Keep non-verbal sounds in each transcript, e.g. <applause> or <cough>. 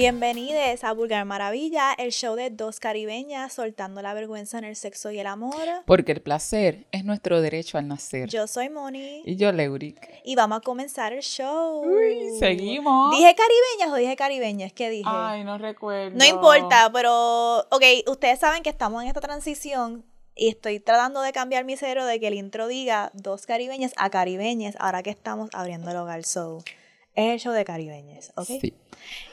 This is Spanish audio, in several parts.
Bienvenidos a Vulgar Maravilla, el show de dos caribeñas soltando la vergüenza en el sexo y el amor. Porque el placer es nuestro derecho al nacer. Yo soy Moni. Y yo, Leuric. Y vamos a comenzar el show. Uy, seguimos. ¿Dije caribeñas o dije caribeñas? ¿Qué dije? Ay, no recuerdo. No importa, pero, ok, ustedes saben que estamos en esta transición y estoy tratando de cambiar mi cero de que el intro diga dos caribeñas a caribeñas ahora que estamos abriendo el hogar. So, es el show de caribeñas, ¿ok? Sí.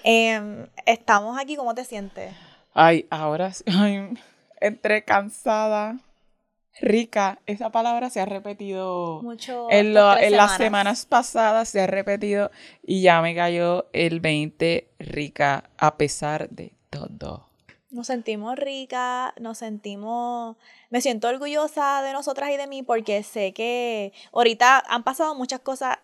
Em, estamos aquí, ¿cómo te sientes? Ay, ahora sí. <laughs> Ay, entre cansada, rica. Esa palabra se ha repetido Mucho. lo- en las semanas pasadas, se ha repetido y ya me cayó el 20 rica a pesar de todo. Nos sentimos ricas, nos sentimos, me siento orgullosa de nosotras y de mí porque sé que ahorita han pasado muchas cosas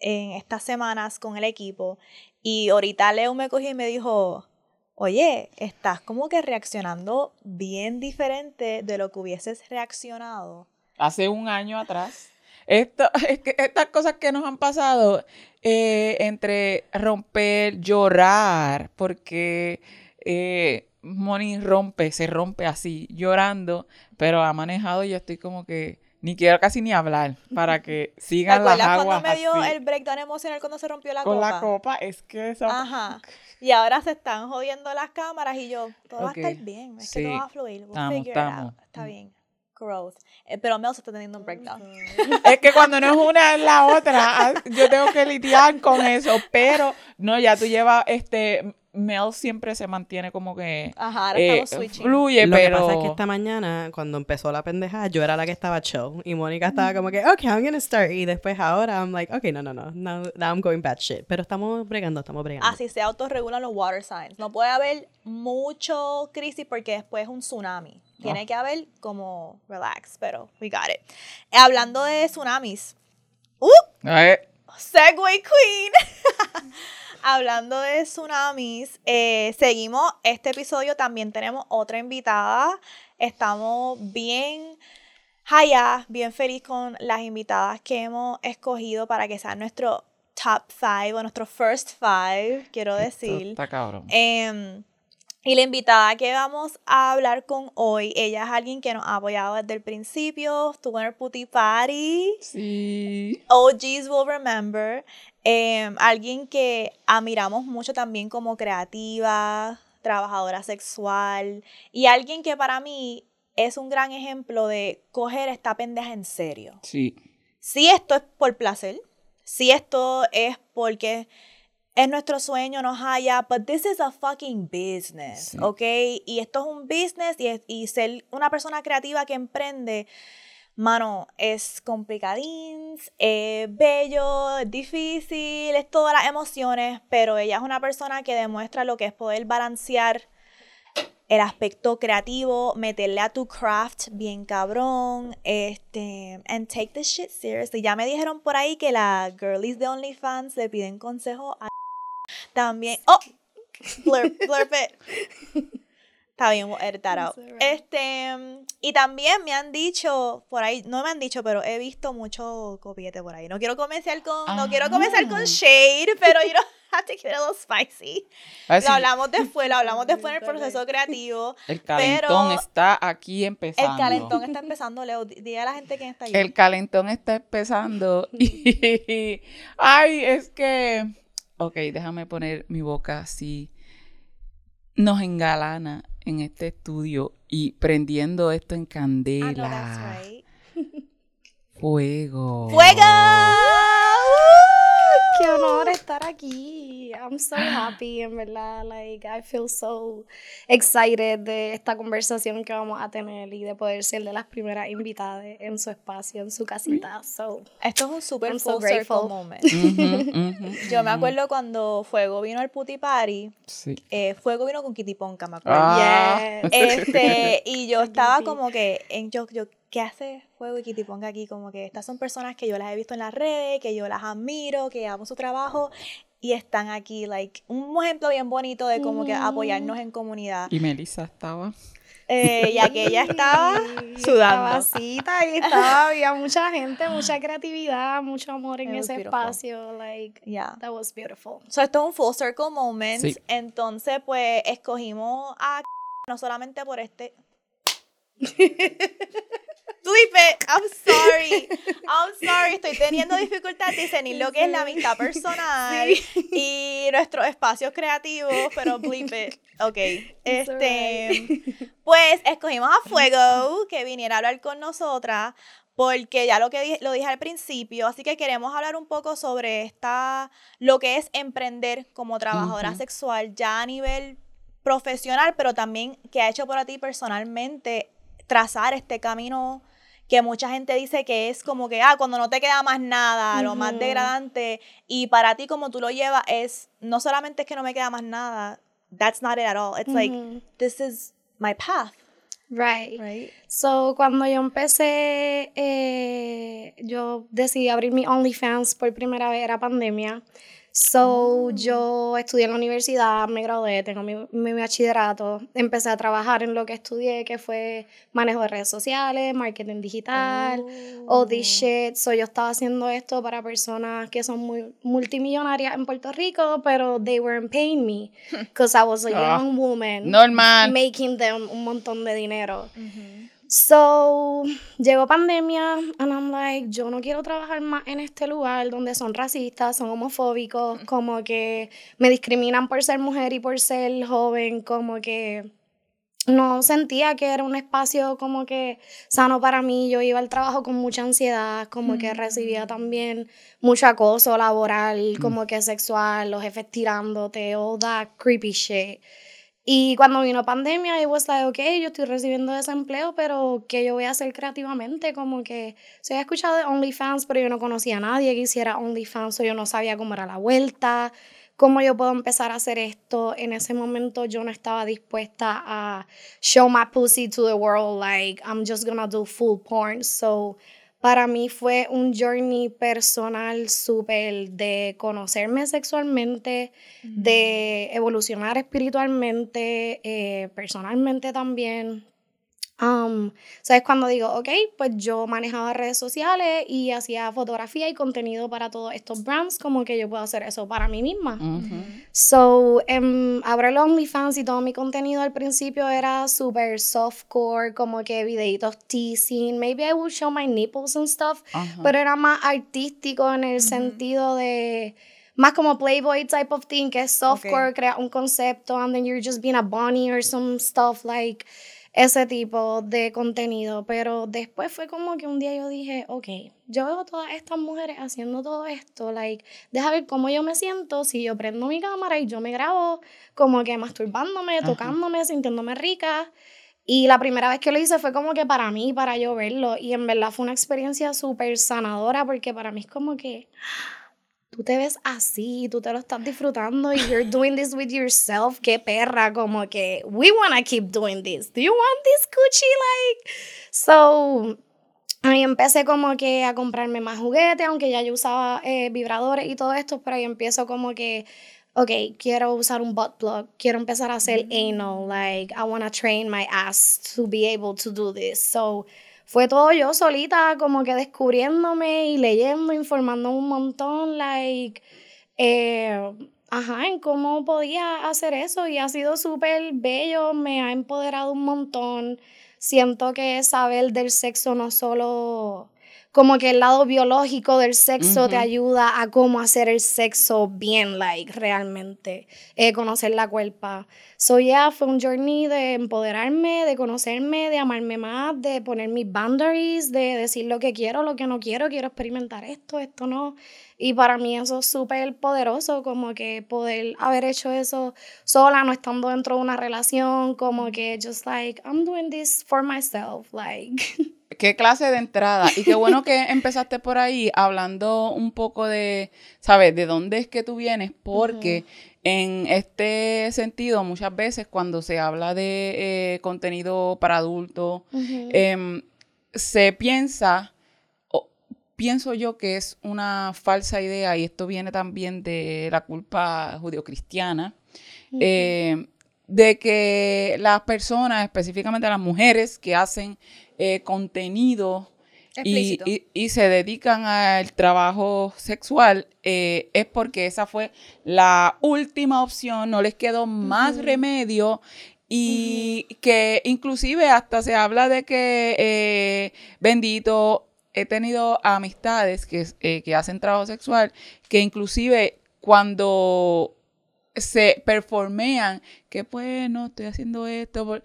en estas semanas con el equipo y ahorita Leo me cogió y me dijo, oye, estás como que reaccionando bien diferente de lo que hubieses reaccionado. hace un año atrás. Esto, <laughs> es que estas cosas que nos han pasado eh, entre romper, llorar, porque eh, Moni rompe, se rompe así, llorando, pero ha manejado y yo estoy como que ni quiero casi ni hablar para que <laughs> ¿Te sigan las aguas cuando me dio así. el breakdown emocional cuando se rompió la Con copa? la copa, es que eso... Ajá. <laughs> Y ahora se están jodiendo las cámaras y yo, todo va a estar bien, es que todo Sí. va a fluir. We'll Estamos, figure it out. Está bien. Growth. Eh, pero Mel se está teniendo un breakdown. Es que cuando no es una es la otra, ah, yo tengo que lidiar con eso, pero no, ya tú llevas, este, Mel siempre se mantiene como que Ajá, ahora eh, estamos switching. fluye, Lo pero que pasa es que esta mañana, cuando empezó la pendejada, yo era la que estaba chill. Y Mónica estaba como que, ok, I'm gonna start. Y después ahora, I'm like, ok, no, no, no. Now, now I'm going bad shit. Pero estamos bregando, estamos bregando. Así se autorregulan los water signs. No puede haber mucho crisis porque después es un tsunami. Tiene Ah. que haber como relax, pero we got it. Eh, hablando de tsunamis. ¡Uh! eh, Segway Queen. <laughs> Hablando de tsunamis, eh, seguimos este episodio. También tenemos otra invitada. Estamos bien allá, bien feliz con las invitadas que hemos escogido para que sean nuestro top five o nuestro first five, quiero esto decir. está cabrón. Em, y la invitada que vamos a hablar con hoy, ella es alguien que nos ha apoyado desde el principio, estuvo en el Putty Party. Sí. OGs will remember. Em, alguien que admiramos mucho también como creativa, trabajadora sexual y alguien que para mí es un gran ejemplo de coger esta pendeja en serio. Sí. Si esto es por placer, si esto es porque es nuestro sueño, nos haya, but this is a fucking business, Sí. ¿ok? Y esto es un business y, es- y ser una persona creativa que emprende, mano, es complicadín, es bello, es difícil, es todas las emociones, pero ella es una persona que demuestra lo que es poder balancear el aspecto creativo, meterle a tu craft bien cabrón, este, and take this shit seriously. Ya me dijeron por ahí que las girlies de OnlyFans le piden consejo a también. Oh, <laughs> blurp, blurp it. Está bien, we'll edit that out. Este, y también me han dicho por ahí, no me han dicho, pero he visto mucho copiete por ahí. No quiero comenzar con, no quiero comenzar con Ah. shade, pero you know, have to keep it a little spicy. Así, Lo hablamos después, lo hablamos después en el proceso creativo. el calentón pero está aquí empezando. El calentón está empezando, Leo. Di- Dile a la gente quién está ahí. El calentón está empezando. <laughs> Y, ay, es que. Ok, déjame poner mi boca así. Nos engalana en este estudio y prendiendo esto en candela. Ah, right. Fuego. ¡Fuego! Qué honor estar aquí. I'm so happy, en verdad. Like, I feel so excited de esta conversación que vamos a tener y de poder ser de las primeras invitadas en su espacio, en su casita. So, Esto es un super I'm so full grateful. moment. Ujú, <laughs> ujú, Yo me acuerdo cuando Fuego vino al Putty Party. Sí. eh, Fuego vino con Kitty Ponca, me acuerdo. Ah. yes. Este, y yo <laughs> estaba Kitty. como que, en, yo, yo, ¿qué hace Fuego y Kitty Ponga aquí? Como que estas son personas que yo las he visto en las redes, que yo las admiro, que amo su trabajo. Y están aquí, like, un ejemplo bien bonito de como que Mm. apoyarnos en comunidad. Y Melissa estaba. eh, ya que ella estaba <laughs> Y sudando. Estaba y estaba, había mucha gente, mucha creatividad, mucho amor en It ese espacio. Like, Yeah. that was beautiful. So, esto es un full circle moment. Sí. Entonces, pues, escogimos a no solamente por este. <laughs> Flip it. I'm sorry. <laughs> I'm sorry. Estoy teniendo dificultad discernir lo que es la amistad personal y nuestros espacios creativos, pero bleep it. Ok. Este. <laughs> Pues escogimos a Fuego que viniera a hablar con nosotras. Porque ya lo que dije, lo dije al principio, así que queremos hablar un poco sobre esta, lo que es emprender como trabajadora sexual, ya a nivel profesional, pero también que ha hecho por ti personalmente trazar este camino que mucha gente dice que es como que, ah, cuando no te queda más nada, lo más degradante, y para ti como tú lo llevas es, no solamente es que no me queda más nada, that's not it at all, it's like, this is my path, Right. right? So, cuando yo empecé, eh, yo decidí abrir mi OnlyFans por primera vez, era pandemia. So, yo estudié en la universidad, me gradué, tengo mi, mi bachillerato, empecé a trabajar en lo que estudié, que fue manejo de redes sociales, marketing digital, all this shit. So, yo estaba haciendo esto para personas que son muy multimillonarias en Puerto Rico, pero they weren't paying me, <laughs> because I was a Ah, young woman Normal. making them un montón de dinero. So, llegó pandemia, and I'm like, yo no quiero trabajar más en este lugar donde son racistas, son homofóbicos, como que me discriminan por ser mujer y por ser joven, como que no sentía que era un espacio como que sano para mí. Yo iba al trabajo con mucha ansiedad, como que recibía también mucho acoso laboral, como que sexual, los jefes tirándote, all that creepy shit. Y cuando vino pandemia, I was like, ok, yo estoy recibiendo desempleo, pero ¿qué yo voy a hacer creativamente? Como que se había escuchado de OnlyFans, pero yo no conocía a nadie que hiciera OnlyFans, o yo no sabía cómo era la vuelta, cómo yo puedo empezar a hacer esto. En ese momento yo no estaba dispuesta a show my pussy to the world, like, I'm just gonna do full porn. So, para mí fue un journey personal súper de conocerme sexualmente, de evolucionar espiritualmente, eh, personalmente también. Um, ¿Sabes? Cuando digo, ok, pues yo manejaba redes sociales y hacía fotografía y contenido para todos estos brands, como que yo puedo hacer eso para mí misma. So, um, abro el OnlyFans y todo mi contenido al principio era súper softcore, como que videitos teasing. Maybe I would show my nipples and stuff, Ajá. pero era más artístico en el sentido de más como Playboy type of thing, que es softcore, crea un concepto, and then you're just being a bunny or some stuff like ese tipo de contenido. Pero después fue como que un día yo dije, ok, yo veo todas estas mujeres haciendo todo esto, like, deja ver cómo yo me siento si yo prendo mi cámara y yo me grabo como que masturbándome, Ajá. tocándome, sintiéndome rica. Y la primera vez que lo hice fue como que para mí, para yo verlo. Y en verdad fue una experiencia súper sanadora porque para mí es como que tú te ves así, tú te lo estás disfrutando you're doing this with yourself. Qué perra, como que we wanna keep doing this. Do you want this coochie? Like, so ahí empecé como que a comprarme más juguetes, aunque ya yo usaba eh, vibradores y todo esto, pero ahí empiezo como que, ok, quiero usar un butt plug, quiero empezar a hacer anal, like, I want to train my ass to be able to do this. So, fue todo yo solita, como que descubriéndome y leyendo, informándome un montón, like, eh, ajá, en cómo podía hacer eso y ha sido súper bello, me ha empoderado un montón. Siento que saber del sexo no solo como que el lado biológico del sexo te ayuda a cómo hacer el sexo bien, like, realmente, eh, conocer la cuerpa. So, yeah, fue un journey de empoderarme, de conocerme, de amarme más, de poner mis boundaries, de decir lo que quiero, lo que no quiero, quiero experimentar esto, esto no. Y para mí eso es súper poderoso, como que poder haber hecho eso sola, no estando dentro de una relación, como que just like, I'm doing this for myself, like. <laughs> Qué clase de entrada. Y qué bueno que empezaste por ahí hablando un poco de, ¿sabes? De dónde es que tú vienes, porque en este sentido, muchas veces cuando se habla de eh, contenido para adultos, em, se piensa, o pienso yo que es una falsa idea, y esto viene también de la culpa judeocristiana, eh, de que las personas, específicamente las mujeres que hacen eh, contenido y, Explícito. y- y se dedican al trabajo sexual, eh, es porque esa fue la última opción, no les quedó más remedio y que inclusive hasta se habla de que, eh, bendito, he tenido amistades que, eh, que hacen trabajo sexual, que inclusive cuando se performean que pues no estoy haciendo esto por-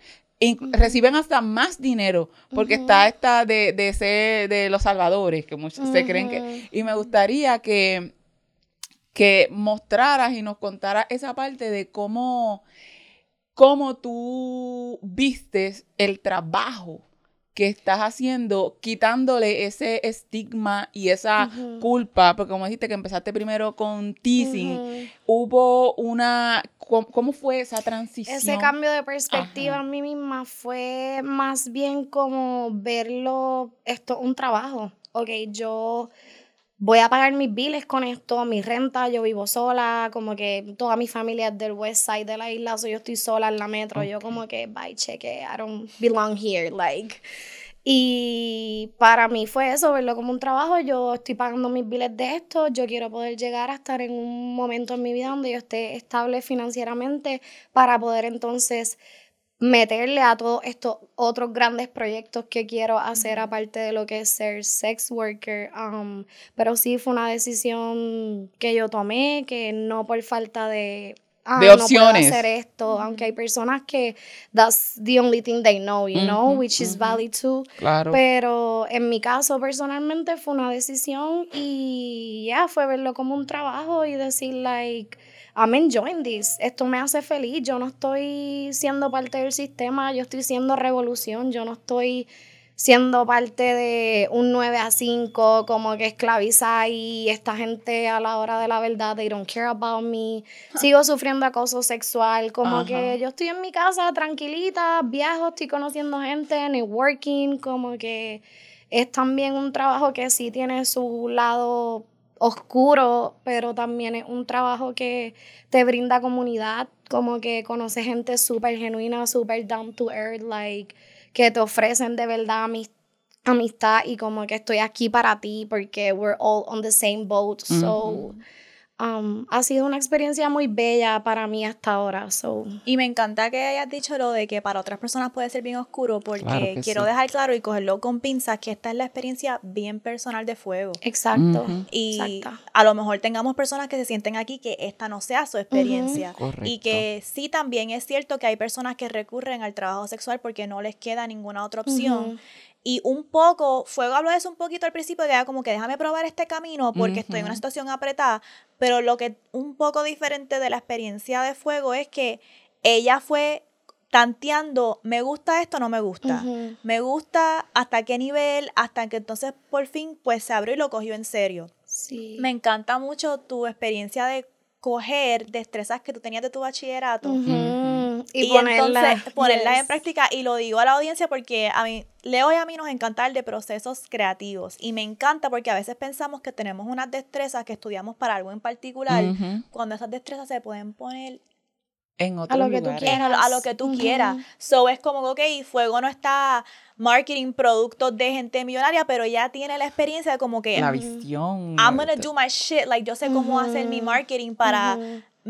reciben hasta más dinero porque está esta de, de ser de los salvadores que muchos se creen que y me gustaría que que mostraras y nos contaras esa parte de cómo cómo tú vistes el trabajo que estás haciendo, quitándole ese estigma y esa culpa, porque como dijiste que empezaste primero con teasing, hubo una, ¿cómo, cómo fue esa transición? Ese cambio de perspectiva Ajá. en mí misma fue más bien como verlo, esto un trabajo. Ok, yo voy a pagar mis biles con esto, mi renta, yo vivo sola, como que toda mi familia es del west side de la isla, so yo estoy sola en la metro, yo como que, bye, cheque, I don't belong here, like. Y para mí fue eso, verlo como un trabajo, yo estoy pagando mis biles de esto, yo quiero poder llegar a estar en un momento en mi vida donde yo esté estable financieramente para poder entonces meterle a todos estos otros grandes proyectos que quiero hacer aparte de lo que es ser sex worker. um, pero sí fue una decisión que yo tomé, que no por falta de... ah, De no puedo opciones. hacer esto, aunque hay personas que that's the only thing they know, you know, which is valid too. Claro. Pero en mi caso personalmente fue una decisión y ya fue verlo como un trabajo y decir like I'm enjoying this. Esto me hace feliz. Yo no estoy siendo parte del sistema, yo estoy siendo revolución, yo no estoy siendo parte de un 9 a 5 como que esclaviza y esta gente a la hora de la verdad they don't care about me. Sigo sufriendo acoso sexual, como Ajá. que yo estoy en mi casa tranquilita, viajo, estoy conociendo gente, networking, como que es también un trabajo que sí tiene su lado oscuro, pero también es un trabajo que te brinda comunidad, como que conoces gente súper genuina, súper down to earth, like, que te ofrecen de verdad amis- amistad y como que estoy aquí para ti porque we're all on the same boat, so um, ha sido una experiencia muy bella para mí hasta ahora, so Y me encanta que hayas dicho lo de que para otras personas puede ser bien oscuro, porque Claro quiero sí. dejar claro y cogerlo con pinzas que esta es la experiencia bien personal de fuego. exacto. Y exacto. a lo mejor tengamos personas que se sienten aquí que esta no sea su experiencia. Correcto. Y que sí también es cierto que hay personas que recurren al trabajo sexual porque no les queda ninguna otra opción. Y un poco, Fuego habló de eso un poquito al principio, que era como que déjame probar este camino porque estoy en una situación apretada. Pero lo que un poco diferente de la experiencia de Fuego es que ella fue tanteando, me gusta esto, no me gusta. Me gusta hasta qué nivel, hasta que entonces por fin pues se abrió y lo cogió en serio. Sí. Me encanta mucho tu experiencia de coger destrezas que tú tenías de tu bachillerato Ujú. Y, Y, ponerla, entonces en práctica y lo digo a la audiencia porque a mí Leo y a mí nos encanta el de procesos creativos y me encanta porque a veces pensamos que tenemos unas destrezas que estudiamos para algo en particular Ujú. cuando esas destrezas se pueden poner En otros lo que tú lo- a lo que tú quieras. So es como, ok, Fuego no está marketing productos de gente millonaria, pero ya tiene la experiencia de como que La visión. I'm gonna do my shit, like yo sé cómo hacer mi marketing para.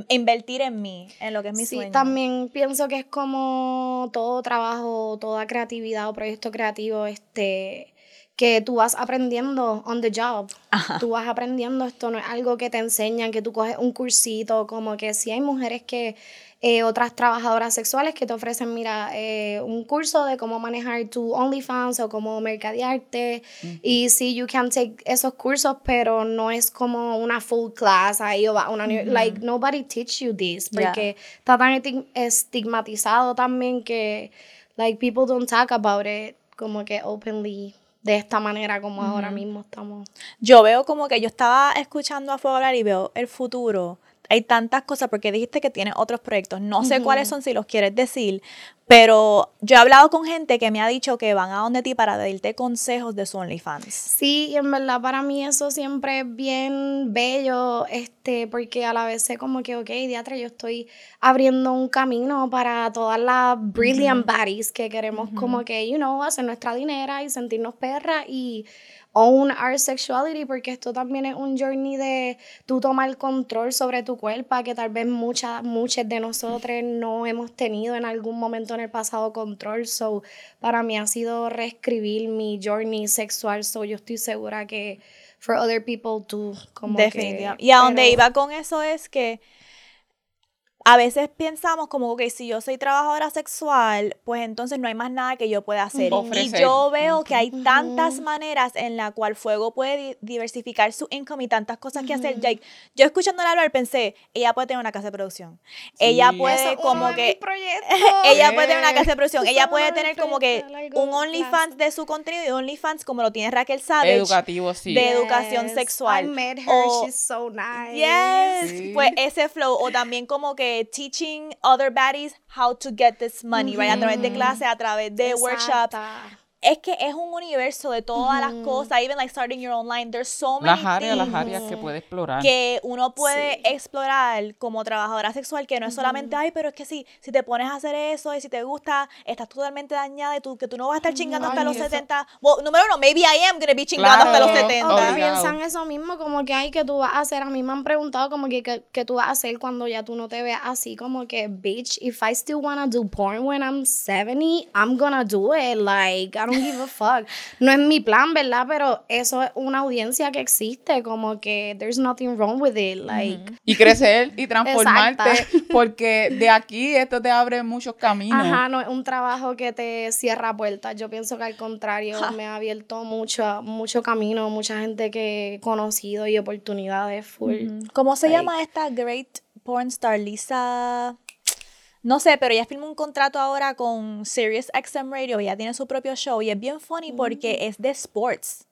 Invertir en mí, en lo que es mi sí, sueño. también pienso que es como todo trabajo, toda creatividad o proyecto creativo, este, que tú vas aprendiendo on the job. Tú vas aprendiendo, esto no es algo que te enseñan, que tú coges un cursito, como que sí hay mujeres que, eh, otras trabajadoras sexuales que te ofrecen, mira, eh, un curso de cómo manejar tu OnlyFans o cómo mercadearte. Y sí, you can take esos cursos, pero no es como una full class, ahí o va una like nobody teach you this, Yeah. porque está tan esti- estigmatizado también que like people don't talk about it como que openly de esta manera como ahora mismo estamos. Yo veo como que yo estaba escuchando a Fuego hablar y veo el futuro hay tantas cosas, porque dijiste que tienes otros proyectos. No sé cuáles son, si los quieres decir, pero yo he hablado con gente que me ha dicho que van a donde ti para pedirte consejos de su OnlyFans. Sí, y en verdad para mí eso siempre es bien bello, este, porque a la vez sé como que, ok, diatra, yo estoy abriendo un camino para todas las brilliant bodies que queremos como que, you know, hacer nuestra dinera y sentirnos perra y own our sexuality, porque esto también es un journey de tú tomar control sobre tu cuerpo, que tal vez muchas, muchas de nosotros no hemos tenido en algún momento en el pasado control. So, para mí ha sido reescribir mi journey sexual. So, yo estoy segura que for other people too. Como Definitivamente. y a donde iba con eso es que a veces pensamos como que si yo soy trabajadora sexual, pues entonces no hay más nada que yo pueda hacer. Y yo veo que hay tantas maneras en la cual Fuego puede diversificar su income y tantas cosas que hacer. yo escuchándola hablar pensé, ella puede tener una casa de producción. ella puede como que... <laughs> ella puede tener una casa de producción. ella puede tener como que un OnlyFans de su contenido y OnlyFans como lo tiene Raquel Savage. Educativo, sí. De educación sexual. I met her, she's so nice. Yes. Pues ese flow. O también como que teaching other baddies how to get this money, right? A través de clases, a través de workshops es que es un universo de todas las cosas, even like starting your own line, there's so many las áreas, las áreas que puede explorar. Que uno puede explorar como trabajadora sexual, que no es solamente, ay, pero es que si, si te pones a hacer eso y si te gusta, estás totalmente dañada y tú, que tú no vas a estar chingando hasta los 70. Well, número uno, maybe I am gonna be chingando hasta los 70. O piensan eso mismo, como que, ay, que tú vas a hacer, a mí me han preguntado como que, que, tú vas a hacer cuando ya tú no te veas así, como que, bitch, if I still wanna do porn when I'm 70, I'm gonna do it, like, I don't give a fuck. No es mi plan, ¿verdad? Pero eso es una audiencia que existe, como que there's nothing wrong with it, like. Y crecer y <laughs> transformarte, porque de aquí esto te abre muchos caminos. Ajá, no es un trabajo que te cierra puertas. Yo pienso que al contrario, me ha abierto mucho, mucho camino, mucha gente que he conocido y oportunidades full. ¿Cómo se llama esta great porn star Lisa? No sé, pero ella firmó un contrato ahora con Sirius XM Radio, ella tiene su propio show y es bien funny porque mm. es de sports.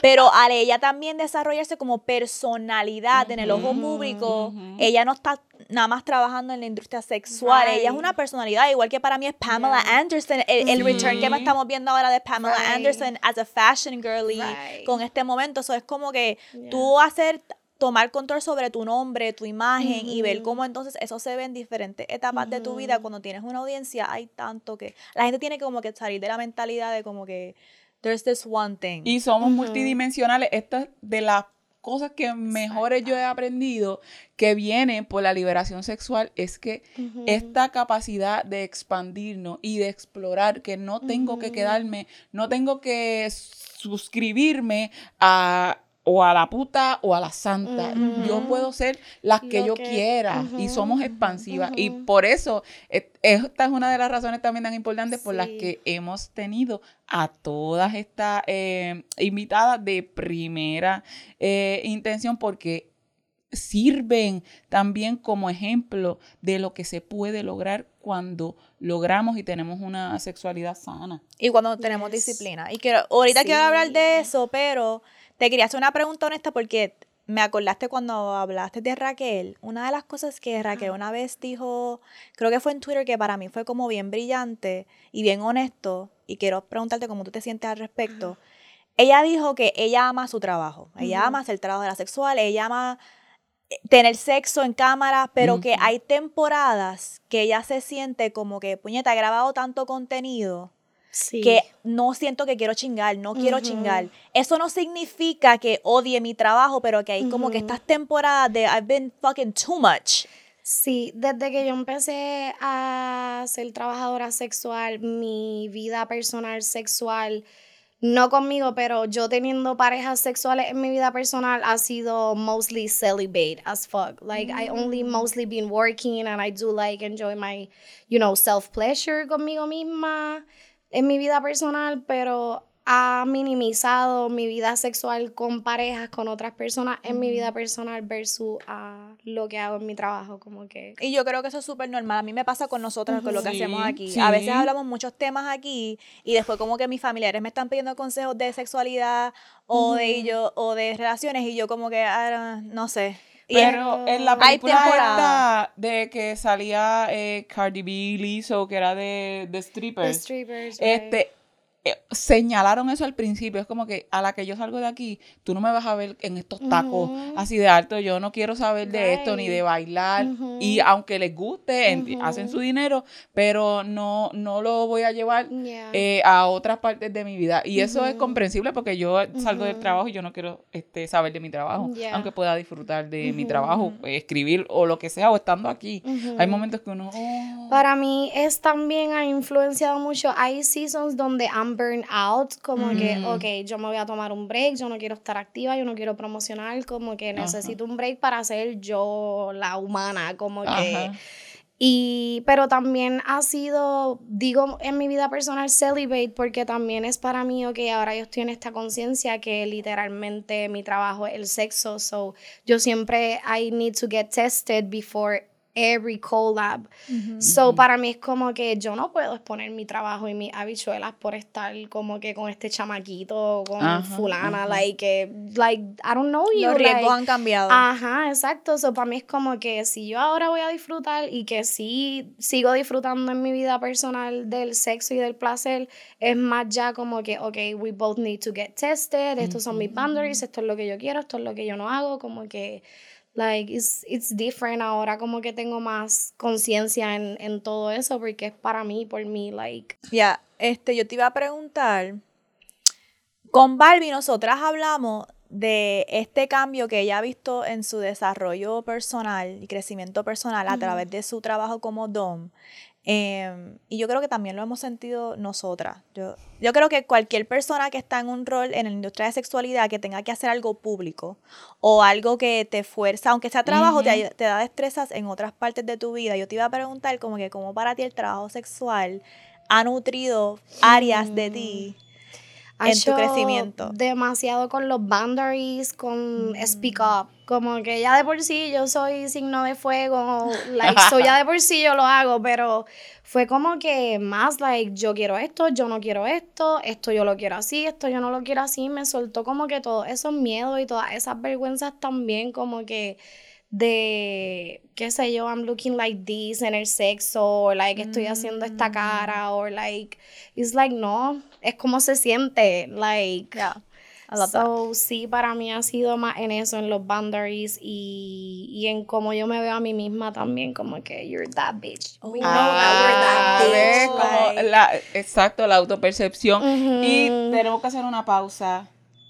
Pero al ella también desarrollarse como personalidad en el ojo público, ella no está nada más trabajando en la industria sexual, ella es una personalidad, igual que para mí es Pamela Anderson, el, return que estamos viendo ahora de Pamela Anderson as a fashion girly con este momento, eso es como que tú hacer tomar control sobre tu nombre, tu imagen y ver cómo entonces eso se ve en diferentes etapas de tu vida. Cuando tienes una audiencia, hay tanto que la gente tiene como que salir de la mentalidad de como que there's this one thing. Y somos multidimensionales. Esta es de las cosas que mejores yo he aprendido que vienen por la liberación sexual es que esta capacidad de expandirnos y de explorar, que no tengo que quedarme, no tengo que suscribirme a o a la puta o a la santa. Yo puedo ser las que yo quiera y somos expansivas. Y por eso esta es una de las razones también tan importantes por las que hemos tenido a todas estas eh, invitadas de primera eh, intención porque sirven también como ejemplo de lo que se puede lograr cuando logramos y tenemos una sexualidad sana. Y cuando tenemos disciplina. Y quiero, ahorita quiero hablar de eso, pero te quería hacer una pregunta honesta porque me acordaste cuando hablaste de Raquel. Una de las cosas que Raquel una vez dijo, creo que fue en Twitter, que para mí fue como bien brillante y bien honesto, y quiero preguntarte cómo tú te sientes al respecto. Ella dijo que ella ama su trabajo, ella ama hacer trabajo de la sexual, ella ama eh, tener sexo en cámara, pero que hay temporadas que ella se siente como que, puñeta, ha grabado tanto contenido que no siento que quiero chingar, no quiero chingar. Eso no significa que odie mi trabajo, pero que hay como que estas temporadas de I've been fucking too much. Sí, desde que yo empecé a ser trabajadora sexual, mi vida personal sexual, no conmigo, pero yo teniendo parejas sexuales en mi vida personal ha sido mostly celibate as fuck. Like I only mm. mostly been working and I do like enjoy my, you know, self pleasure conmigo misma en mi vida personal, pero ha minimizado mi vida sexual con parejas, con otras personas en mi vida personal versus a lo que hago en mi trabajo, como que... Y yo creo que eso es súper normal. A mí me pasa con nosotros, con lo que hacemos aquí. A veces hablamos muchos temas aquí y después como que mis familiares me están pidiendo consejos de sexualidad o de ello, o de relaciones y yo como que, ah, no sé. Pero en la película esta de que salía eh, Cardi B, Lizzo, que era de, de The strippers, strippers, right. Eh, señalaron eso al principio. Es como que a la que yo salgo de aquí, tú no me vas a ver en estos tacos así de alto. Yo no quiero saber de esto ni de bailar. Y aunque les guste, hacen su dinero, pero no, no lo voy a llevar Yeah. eh, a otras partes de mi vida. Y eso es comprensible porque yo salgo del trabajo y yo no quiero este, saber de mi trabajo, Yeah. aunque pueda disfrutar de mi trabajo, eh, escribir o lo que sea, o estando aquí. Hay momentos que uno... oh, Para mí es también ha influenciado mucho. Hay seasons donde I'm burnt out, como que, Mm. ok, yo me voy a tomar un break, yo no quiero estar activa, yo no quiero promocionar, como que Ajá. necesito un break para ser yo la humana, como que... ajá. Y, pero también ha sido, digo, en mi vida personal, celibate, porque también es para mí, ok, ahora yo estoy en esta conciencia que literalmente mi trabajo es el sexo, so yo siempre, I need to get tested before every collab. So, para mí es como que yo no puedo exponer mi trabajo y mis habichuelas por estar como que con este chamaquito, con Ajá, fulana, ajá. like, eh, like, I don't know you. Los riesgos like, han cambiado. Ajá, exacto. So, para mí es como que si yo ahora voy a disfrutar y que sí sigo disfrutando en mi vida personal del sexo y del placer, es más ya como que, ok, we both need to get tested, estos son mis boundaries, esto es lo que yo quiero, esto es lo que yo no hago, como que, like, it's, it's different ahora, como que tengo más conciencia en, en todo eso, porque es para mí, por mí, like, Ya, este, yo te iba a preguntar. Con Barbie, nosotras hablamos de este cambio que ella ha visto en su desarrollo personal y crecimiento personal a través de su trabajo como Dom. Em, y yo creo que también lo hemos sentido nosotras. Yo, yo creo que cualquier persona que está en un rol en la industria de sexualidad que tenga que hacer algo público o algo que te fuerza, aunque sea trabajo, te, te da destrezas en otras partes de tu vida. Yo te iba a preguntar como que cómo para ti el trabajo sexual ha nutrido áreas de ti ha en tu crecimiento. Demasiado con los boundaries, con speak up. Como que ya de por sí yo soy signo de fuego, <laughs> like, so ya de por sí yo lo hago, pero fue como que más like, yo quiero esto, yo no quiero esto, esto yo lo quiero así, esto yo no lo quiero así. Me soltó como que todos esos miedos y todas esas vergüenzas también, como que de, qué sé yo, I'm looking like this en el sexo, o like estoy haciendo esta Mm. cara, o like, it's like, no, es como se siente, like, Yeah, that. so, sí, para mí ha sido más en eso, en los boundaries y, y en cómo yo me veo a mí misma también, como que you're that bitch. We know that we're Ah, that bitch. Como like. la- exacto, la autopercepción. Ujú. Y tenemos que hacer una pausa.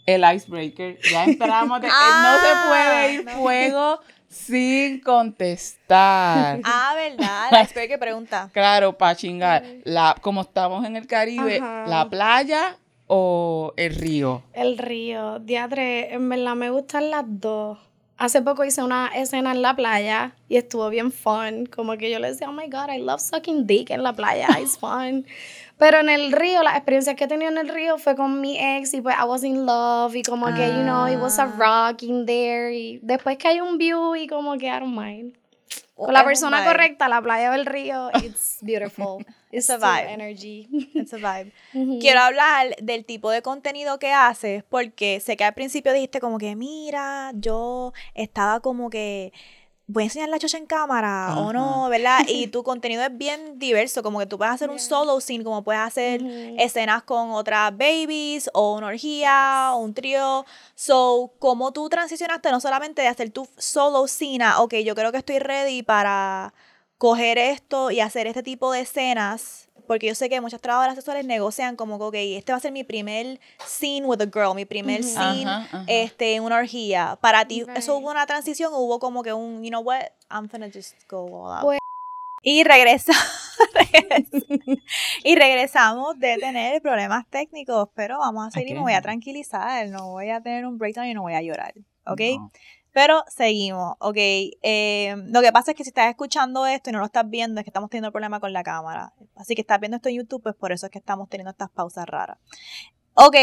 El icebreaker. Ya entramos. de- <laughs> Ah, no se puede ir no. fuego sin contestar. <laughs> Ah, ¿verdad? La espero que pregunta. Claro, para chingar. La, como estamos en el Caribe, Ajá. ¿la playa o el río? El río, diatre, en verdad me gustan las dos. Hace poco hice una escena en la playa y estuvo bien fun. Como que yo le decía, oh my god, I love sucking dick en la playa, it's fun. <laughs> Pero en el río, las experiencias que he tenido en el río fue con mi ex y pues I was in love y como que, you know, it was a Ah. rock in there. Y después que hay un view y como que I don't mind. Con la persona correcta, la playa o el río, <laughs> it's beautiful. It's a vibe. energy. It's a vibe. <laughs> Quiero hablar del tipo de contenido que haces, porque sé que al principio dijiste como que, mira, yo estaba como que, voy a enseñar la chocha en cámara o no, ¿verdad? Y <laughs> tu contenido es bien diverso, como que tú puedes hacer un solo scene, como puedes hacer escenas con otras babies o una orgía o un trío. So, ¿cómo tú transicionaste no solamente de hacer tu solo scene, a, ok, yo creo que estoy ready para coger esto y hacer este tipo de escenas? Porque yo sé que muchas trabajadoras sexuales negocian como que, ok, este va a ser mi primer scene with a girl, mi primer scene Ajá, ajá. este, en una orgía. Para ti, ¿eso Right. hubo una transición o hubo como que un, you know what, I'm gonna just go all out? Pues- y regresa, <laughs> y regresamos de tener problemas técnicos, pero vamos a seguir y me voy a tranquilizar, no voy a tener un breakdown y no voy a llorar, ¿ok? No. Pero seguimos, ¿ok? Eh, lo que pasa es que si estás escuchando esto y no lo estás viendo, es que estamos teniendo problema con la cámara. Así que estás viendo esto en YouTube, pues por eso es que estamos teniendo estas pausas raras. Ok,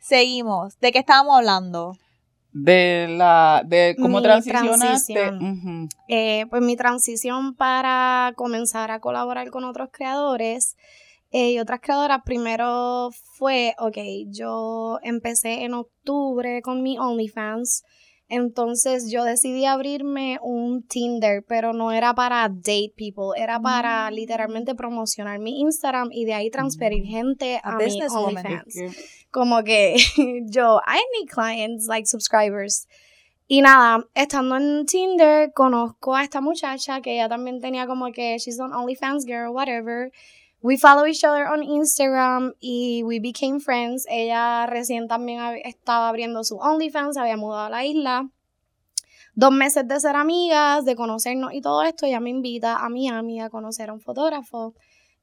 seguimos. ¿De qué estábamos hablando? De la, de cómo Mi transicionaste. transición. Eh, pues mi transición para comenzar a colaborar con otros creadores eh, y otras creadoras, primero fue, ok, yo empecé en octubre con mi OnlyFans Entonces yo decidí abrirme un Tinder, pero no era para date people, era para Mm. literalmente promocionar mi Instagram y de ahí transferir gente A a, mi. OnlyFans. Como que <laughs> yo, I need clients, like subscribers. Y nada, estando en Tinder, conozco a esta muchacha que ella también tenía como que she's an OnlyFans girl, whatever. We follow each other on Instagram y we became friends. Ella recién también estaba abriendo su OnlyFans, había mudado a la isla. Dos meses de ser amigas, de conocernos y todo esto, ella me invita a Miami a conocer a un fotógrafo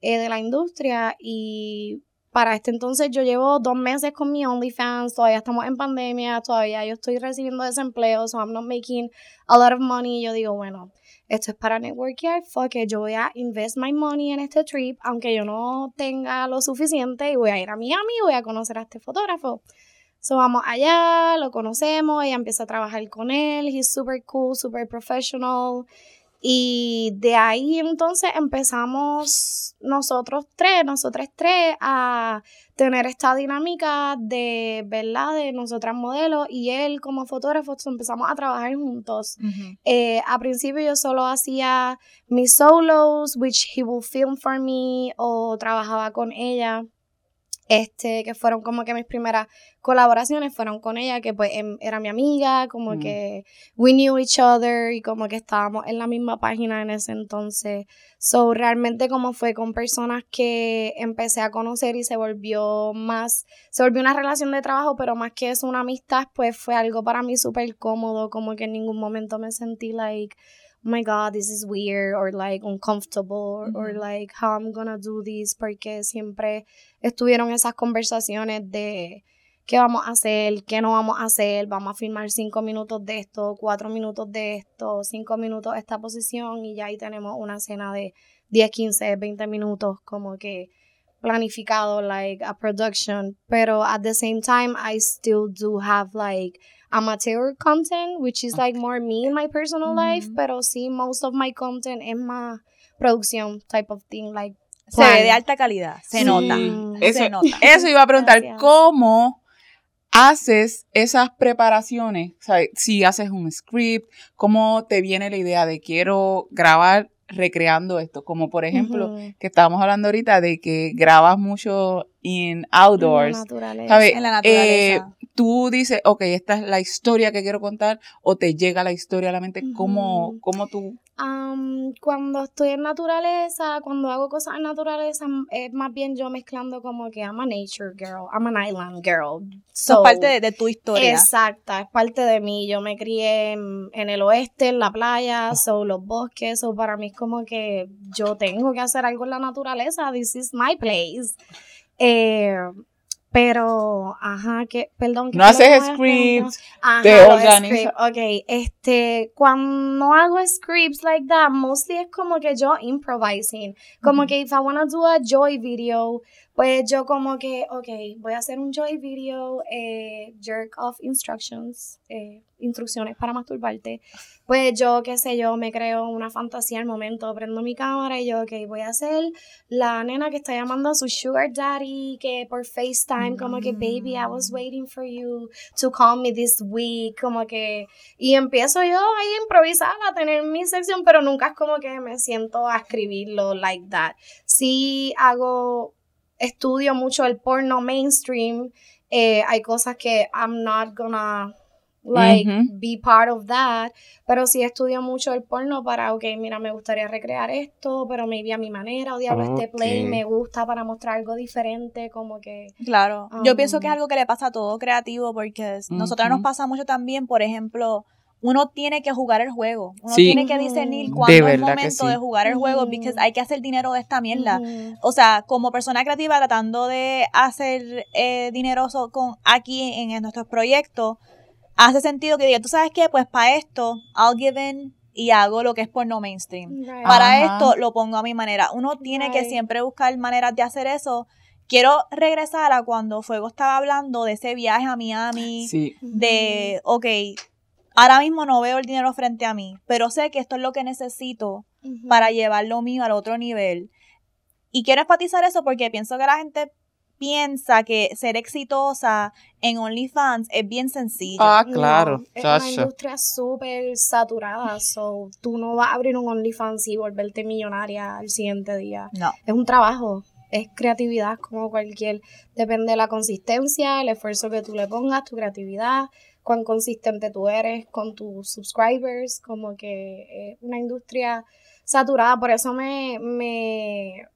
eh, de la industria y para este entonces yo llevo dos meses con mi OnlyFans, todavía estamos en pandemia, todavía yo estoy recibiendo desempleo, so I'm not making a lot of money. Yo digo, bueno, esto es para networkear, fuck it, yo voy a invest my money en este trip, aunque yo no tenga lo suficiente, y voy a ir a Miami y voy a conocer a este fotógrafo. So vamos allá, lo conocemos, ella empieza a trabajar con él, he's super cool, super professional. Y de ahí entonces empezamos nosotros tres, nosotras tres, a tener esta dinámica de, ¿verdad? De nosotras modelos y él como fotógrafo, empezamos a trabajar juntos. Eh, a principio yo solo hacía mis solos, which he will film for me, o trabajaba con ella. Este, que fueron como que mis primeras colaboraciones fueron con ella, que pues em, era mi amiga, como Mm. que we knew each other y como que estábamos en la misma página en ese entonces. So, realmente como fue con personas que empecé a conocer y se volvió más, se volvió una relación de trabajo, pero más que eso una amistad, pues fue algo para mí súper cómodo, como que en ningún momento me sentí like, oh my god, this is weird, or like uncomfortable, or, like how I'm gonna do this, porque siempre estuvieron esas conversaciones de qué vamos a hacer, qué no vamos a hacer, vamos a filmar cinco minutos de esto, cuatro minutos de esto, cinco minutos esta posición y ya ahí tenemos una escena de 10, 15, 20 minutos como que planificado like a production, pero at the same time I still do have like amateur content, which is like more me in my personal life, pero sí most of my content es más producción type of thing, like Se ve de alta calidad, se Sí. nota. Eso, Se nota. eso iba a preguntar, Gracias. ¿cómo haces esas preparaciones? O sea, si haces un script, ¿cómo te viene la idea de quiero grabar recreando esto? Como por ejemplo, que estábamos hablando ahorita de que grabas mucho en outdoors. Naturaleza. ¿Sabes? En la Eh, naturaleza. tú dices, ok, esta es la historia que quiero contar, o te llega la historia a la mente, ¿cómo, cómo tú? Am, cuando estoy en naturaleza, cuando hago cosas en naturaleza, es más bien yo mezclando como que I'm a nature girl, I'm an island girl. So, es parte de, de tu historia. Exacta, es parte de mí. Yo me crié en, en el oeste, en la playa, so los bosques, so para mí es como que yo tengo que hacer algo en la naturaleza. This is my place. Eh, pero, ajá, que, perdón. ¿qué No que haces scripts, Ajá, te los organiza- scripts. Ok, este, cuando hago scripts like that, mostly es como que yo improvising. Como que if I wanna do a joy video, pues yo como que, ok, voy a hacer un joy video, eh, jerk off instructions, eh, instrucciones para masturbarte. Pues yo, qué sé yo, me creo una fantasía al momento, prendo mi cámara y yo, ok, voy a hacer la nena que está llamando a su sugar daddy, que por FaceTime, como que, baby, I was waiting for you to call me this week, como que, y empiezo yo ahí a improvisar, a tener mi sección, pero nunca es como que me siento a escribirlo like that. Sí hago, estudio mucho el porno mainstream, eh, hay cosas que I'm not gonna like be part of that, pero sí estudio mucho el porno para, ok, mira, me gustaría recrear esto, pero maybe a mi manera, o diablo, este play Ok. me gusta para mostrar algo diferente, como que... Claro. Yo pienso que es Um, algo que le pasa a todo creativo porque es- nosotros nos pasa mucho también, por ejemplo, uno tiene que jugar el juego. Uno Sí. tiene que discernir De cuándo es que momento sí. de jugar el juego porque hay que hacer dinero de esta mierda. Ujú. O sea, como persona creativa tratando de hacer eh, dineroso con aquí en, en nuestros proyectos, hace sentido que diga, tú sabes qué, pues para esto, I'll give in y hago lo que es porno mainstream. Right. Para Ajá. esto lo pongo a mi manera. Uno tiene que siempre buscar maneras de hacer eso. Quiero regresar a cuando Fuego estaba hablando de ese viaje a Miami, Sí. de, ok, ahora mismo no veo el dinero frente a mí, pero sé que esto es lo que necesito para llevar lo mío al otro nivel. Y quiero enfatizar eso porque pienso que la gente piensa que ser exitosa en OnlyFans es bien sencillo. Ah, claro. No, es una industria súper saturada, so tú no vas a abrir un OnlyFans y volverte millonaria al siguiente día. no. Es un trabajo, es creatividad como cualquier, depende de la consistencia, el esfuerzo que tú le pongas, tu creatividad, cuán consistente tú eres con tus subscribers, como que es una industria saturada, por eso me, me,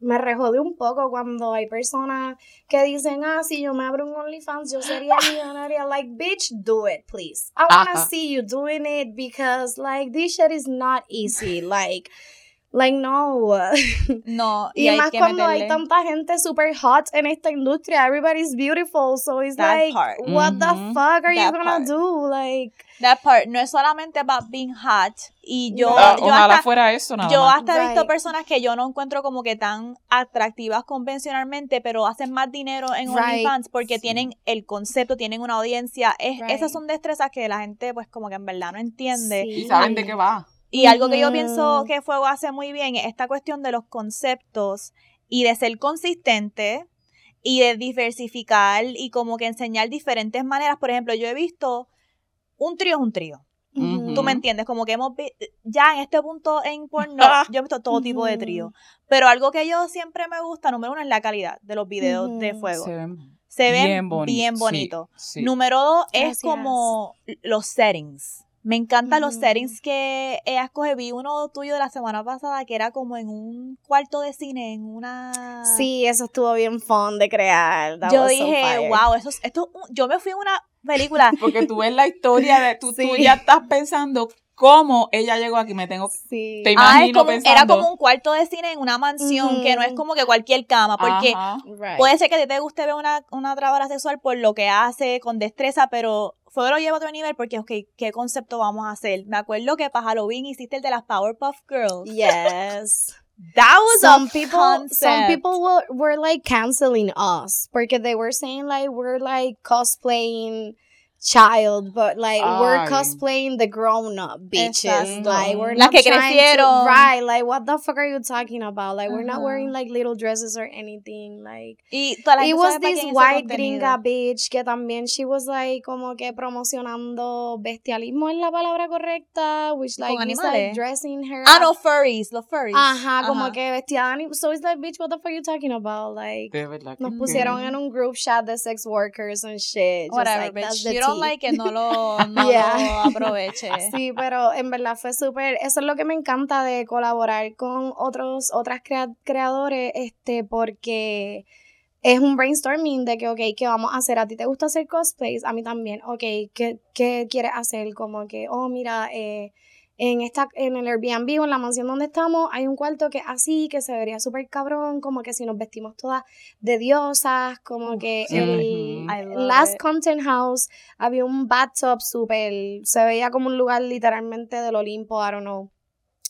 me rejode un poco cuando hay personas que dicen, ah, si yo me abro un OnlyFans, yo sería <laughs> millonaria. Like, bitch, do it, please. I wanna Ajá. see you doing it because, like, this shit is not easy. <laughs> Like, like, no. <laughs> No, y, Y, hay más que cuando hay tanta gente super hot en esta industria. Everybody's beautiful. So it's That like, part. what the Mhm. fuck are you gonna part. do? Like, that part. No es solamente about being hot. Y yo, No. Ah, yo ojalá hasta, fuera eso nada yo más. hasta he visto personas que yo no encuentro como que tan atractivas convencionalmente, pero hacen más dinero en Right. OnlyFans porque tienen el concepto, tienen una audiencia. Es, Right. Esas son destrezas que la gente pues como que en verdad no entiende. Sí. Y saben de qué va. Y algo que yo pienso que Fuego hace muy bien es esta cuestión de los conceptos y de ser consistente y de diversificar y como que enseñar diferentes maneras. Por ejemplo, yo he visto un trío es un trío. Tú me entiendes, como que hemos ya en este punto en porno, Ah. <laughs> yo he visto todo tipo de trío. Pero algo que yo siempre me gusta, número uno, es la calidad de los videos de fuego. Se ven Se ven bien bonitos. bien sí, bonitos. sí. Número dos es Gracias. como los settings. Me encantan los settings que ella escoge. Vi uno tuyo de la semana pasada que era como en un cuarto de cine, en una... Sí, eso estuvo bien fun de crear. That Yo dije, wow, eso, es- esto, yo me fui a una película. <laughs> Porque tú ves la historia de tú, tú ya estás pensando cómo ella llegó aquí. Me tengo Sí. Te Ah, es imagino como- era como un cuarto de cine en una mansión, que no es como que cualquier cama, porque. Right. puede ser que a ti te guste ver una, una trabajadora sexual por lo que hace, con destreza, pero Fuego lo lleva a otro nivel porque, ok, ¿qué concepto vamos a hacer? Me acuerdo que para Halloween hiciste el de las Powerpuff Girls. Yes. <laughs> That was some a people some concept. people were, were like canceling us because they were saying like we're like cosplaying child but like we're Ay. cosplaying the grown up bitches Exacto. like we're Las not que trying crecieron. to, right like what the fuck are you talking about like we're not wearing like little dresses or anything like It was this white gringa bitch que también she was like como que promocionando bestialismo es la palabra correcta which like Con was animales. like dressing her Ah, no, furries, los furries. Ajá, como que vestida So it's like, bitch, what the fuck are you talking about? Like, que nos pusieron en un group chat de sex workers and shit. Just Whatever, like, that's bitch. the You it, no lo, no Yeah. lo aproveche. <laughs> Sí, pero en verdad fue súper, eso es lo que me encanta de colaborar con otros, otras crea- creadores, este, porque es un brainstorming de que, ok, ¿qué vamos a hacer? ¿A ti te gusta hacer cosplays? A mí también, ok, ¿qué, qué quieres hacer? Como que, oh, mira, eh, en esta, en el Airbnb o en la mansión donde estamos, hay un cuarto que es así, que se vería súper cabrón, como que si nos vestimos todas de diosas, como que sí. el Last it. Content House había un bathtub súper, se veía como un lugar literalmente del Olimpo, I don't know.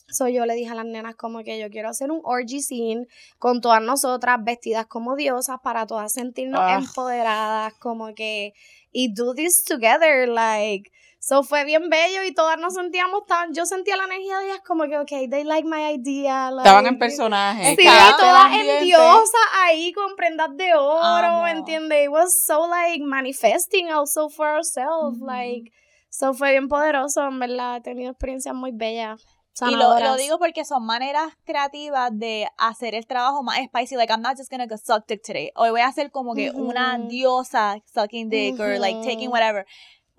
So yo le dije a las nenas como que yo quiero hacer un orgy scene con todas nosotras vestidas como diosas para todas sentirnos Ah. empoderadas, como que y do this together, like So fue bien bello y todas nos sentíamos tan, yo sentía la energía de ellas como que, ok, they like my idea. Estaban like, en personaje. Sí, todas en diosa ahí con prendas de oro. ¿entiendes? It was so like manifesting also for ourselves, Ujú. like, so fue bien poderoso, en verdad, he tenido experiencias muy bellas. Y lo, lo digo porque son maneras creativas de hacer el trabajo más spicy. Like, I'm not just gonna go suck dick today. Hoy voy a hacer como que una Ujú. diosa sucking dick or like taking whatever.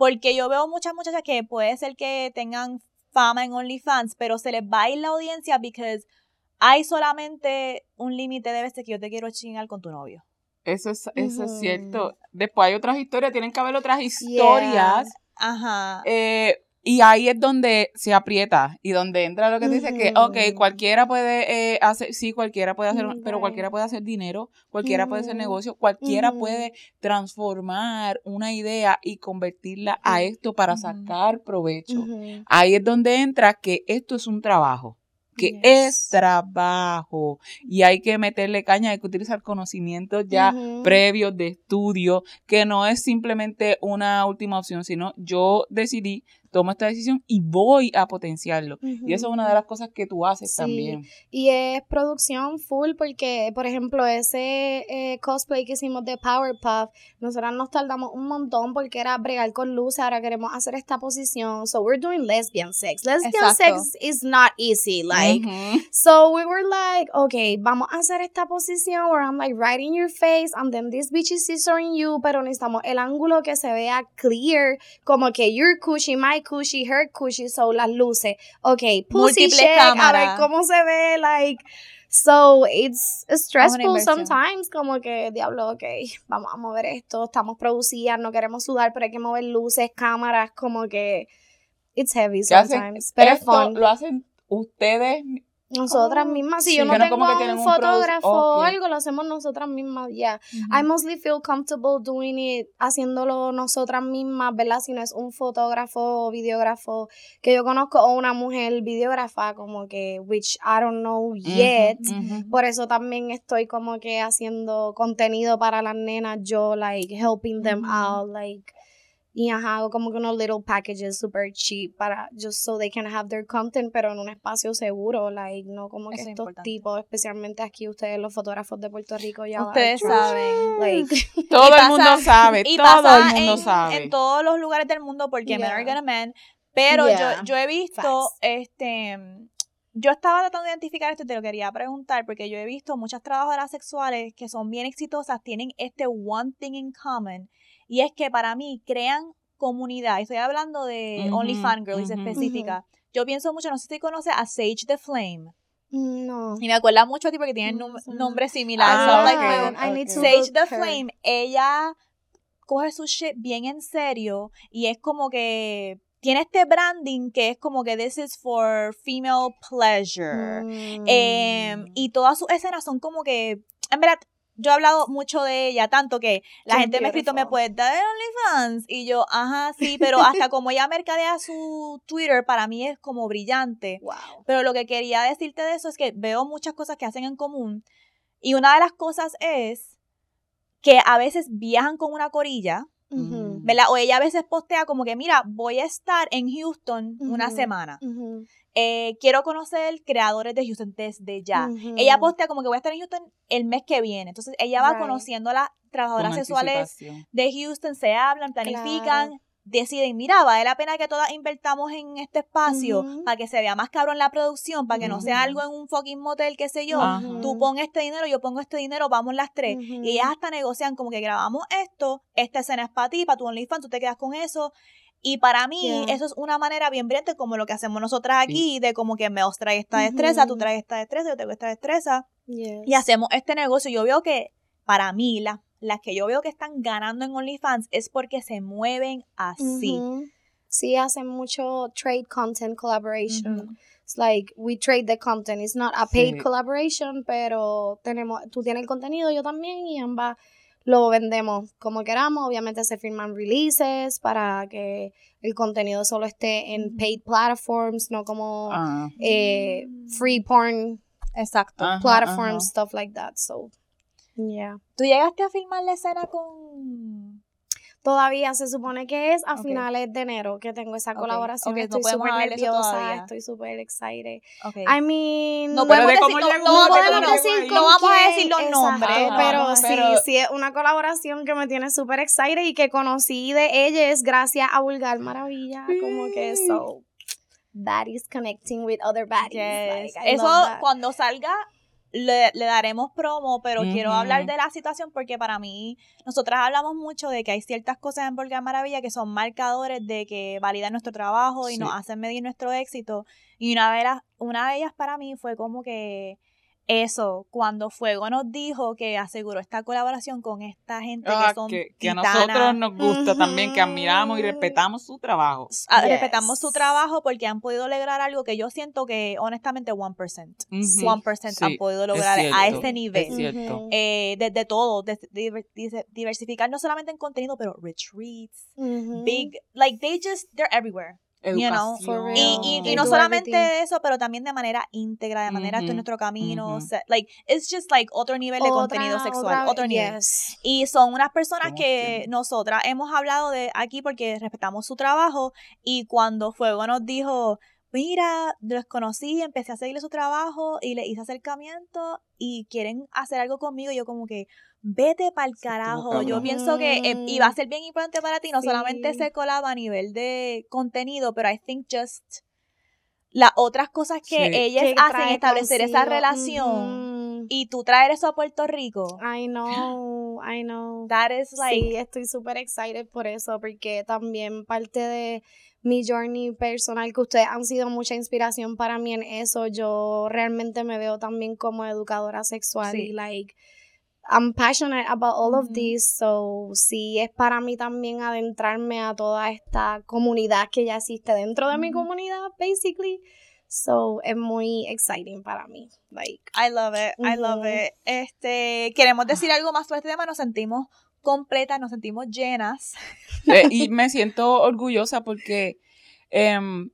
Porque yo veo muchas muchachas que puede ser que tengan fama en OnlyFans, pero se les va a ir la audiencia because hay solamente un límite de veces que yo te quiero chingar con tu novio. Eso es, eso es cierto. Después hay otras historias, tienen que haber otras historias. Ajá. eh, y ahí es donde se aprieta y donde entra lo que te dice que, ok, cualquiera puede eh, hacer, sí, cualquiera puede hacer, pero cualquiera puede hacer dinero, cualquiera puede hacer negocio, cualquiera puede transformar una idea y convertirla a esto para sacar provecho. Ahí es donde entra que esto es un trabajo, que Yes. es trabajo. Y hay que meterle caña, hay que utilizar conocimientos ya previos de estudio, que no es simplemente una última opción, sino yo decidí tomo esta decisión y voy a potenciarlo. Y eso es una de las cosas que tú haces Sí. también. Y es producción full porque, por ejemplo, ese eh, cosplay que hicimos de Powerpuff, nosotras nos tardamos un montón porque era bregar con luz, ahora queremos hacer esta posición. So we're doing lesbian sex. Lesbian Exacto. sex is not easy. Like, Ujú. So we were like, okay, vamos a hacer esta posición where I'm like right in your face and then this bitch is scissoring you, pero necesitamos el ángulo que se vea clear, como que your cushy, my cushy, her cushy, so las luces. Okay, pussy check, a ver cómo se ve, like, so it's stressful sometimes, como que, diablo, okay, vamos a mover esto, estamos producidas, no queremos sudar, pero hay que mover luces, cámaras, como que it's heavy sometimes, pero es fun. lo hacen ustedes. Nosotras Oh, mismas, si sí. yo no tengo a un fotógrafo o algo, lo hacemos nosotras mismas, ya. I mostly feel comfortable doing it, haciéndolo nosotras mismas, ¿verdad? Si no es un fotógrafo o videógrafo que yo conozco o una mujer videógrafa, como que, which I don't know yet. Por eso también estoy como que haciendo contenido para las nenas, yo, like, helping them out, like, y ajá, hago como que unos little packages super cheap para, just so they can have their content, pero en un espacio seguro, like, no como que Eso es estos importante. tipos, especialmente aquí ustedes, los fotógrafos de Puerto Rico, ya Ustedes saben. Like, <laughs> Todo Y el pasa- mundo sabe, Y todo pasa el mundo en, sabe. en todos los lugares del mundo porque men are Yeah. gonna men. Pero Yeah. yo, yo he visto, Facts. este, yo estaba tratando de identificar esto y te lo quería preguntar porque yo he visto muchas trabajadoras sexuales que son bien exitosas, tienen este one thing in common y es que para mí crean comunidad. Estoy hablando de Ujú, OnlyFans Girls ujú. específica. Yo pienso mucho, no sé si conoces a Sage the Flame. no. Y me acuerda mucho a ti porque tienen No, nom- eso no. nombre similar. Ah, so, like. I need to Sage the her. Flame, ella coge su shit bien en serio y es como que tiene este branding que es como que this is for female pleasure. Mm. Em, y todas sus escenas son como que, en verdad, yo he hablado mucho de ella, tanto que la She's gente me ha escrito, ¿me puedes dar el OnlyFans? Y yo, ajá, sí, pero hasta como ella mercadea su Twitter, para mí es como brillante. Wow. Pero lo que quería decirte de eso es que veo muchas cosas que hacen en común. Y una de las cosas es que a veces viajan con una corilla. ¿verdad? O ella a veces postea como que, mira, voy a estar en Houston una semana. Eh, quiero conocer creadores de Houston desde ya. Ella postea como que voy a estar en Houston el mes que viene. Entonces ella va Right. conociendo a las trabajadoras sexuales de Houston, se hablan, planifican, Claro. deciden, mira, vale la pena que todas invertamos en este espacio para que se vea más cabrón la producción, para que no sea algo en un fucking motel, qué sé yo. Tú pon este dinero, yo pongo este dinero, vamos las tres. Y ellas hasta negocian como que grabamos esto, esta escena es para ti, para tu OnlyFans, tú te quedas con eso. Y para mí, Yeah. eso es una manera bien brillante como lo que hacemos nosotras aquí, de como que me os trae esta destreza, tú traes esta destreza, yo tengo esta destreza. Yes. Y hacemos este negocio. Yo veo que, para mí, las, las que yo veo que están ganando en OnlyFans es porque se mueven así. Sí, hacen mucho trade content collaboration. Ujú. It's like we trade the content. It's not a paid Sí. collaboration, pero tenemos, tú tienes el contenido, yo también, y ambas lo vendemos como queramos. Obviamente se firman releases para que el contenido solo esté en paid platforms, no como Ah, eh, free porn Exacto. Ajá, platforms, ajá. stuff like that. So, yeah. ¿Tú llegaste a filmar la escena con... Todavía se supone que es a finales de enero que tengo esa colaboración. estoy súper eso nerviosa, estoy súper excited. I mean, No podemos de decir, no, podemos decir, no vamos a decir los exacto, nombres, pero, sí, sí es una colaboración que me tiene súper excited y que conocí de ella es gracias a Vulgar Maravilla, como que Sí. so baddies connecting with other baddies. Yes. like, I Eso cuando salga le, le daremos promo, pero quiero hablar de la situación porque para mí, nosotras hablamos mucho de que hay ciertas cosas en Volga Maravilla que son marcadores de que validan nuestro trabajo y Sí. nos hacen medir nuestro éxito. Y una de, las, una de ellas para mí fue como que eso, cuando Fuego nos dijo que aseguró esta colaboración con esta gente ah, que son que, que a nosotros nos gusta también, que admiramos y respetamos su trabajo. Ah, Yes. Respetamos su trabajo porque han podido lograr algo que yo siento que honestamente 1%. Ujú. 1% han podido es lograr a cierto, ese es nivel. cierto. Ujú. Eh, de, de todo, de- diver- dice- diversificar no solamente en contenido, pero retreats, big, like they just, they're everywhere. You know. Y, y, y They no solamente everything. eso, pero también de manera íntegra, de manera esto es Ujú, nuestro camino. se- like, it's just like otro nivel de contenido sexual, otra- otro nivel. yes. Y son unas personas que quienes. nosotras hemos hablado de aquí porque respetamos su trabajo y cuando Fuego nos dijo, mira, los conocí, empecé a seguirle su trabajo y le hice acercamiento y quieren hacer algo conmigo, yo como que vete para el carajo. Yo pienso que eh, iba a ser bien importante para ti, no solamente se colaba a nivel de contenido, pero I think just las otras cosas que Sí. ellas Que hacen, establecer esa relación y tú traer eso a Puerto Rico. I know, I know. That is like sí, estoy súper excited por eso, porque también parte de mi journey personal, que ustedes han sido mucha inspiración para mí en eso, yo realmente me veo también como educadora sexual Sí. y like, I'm passionate about all of this, so sí es para mí también adentrarme a toda esta comunidad que ya existe dentro de mi comunidad, basically. So es muy exciting para mí, like. I love it, I love it. Este, queremos decir algo más sobre este tema, nos sentimos completas, nos sentimos llenas. Eh, y <laughs> me siento orgullosa porque em,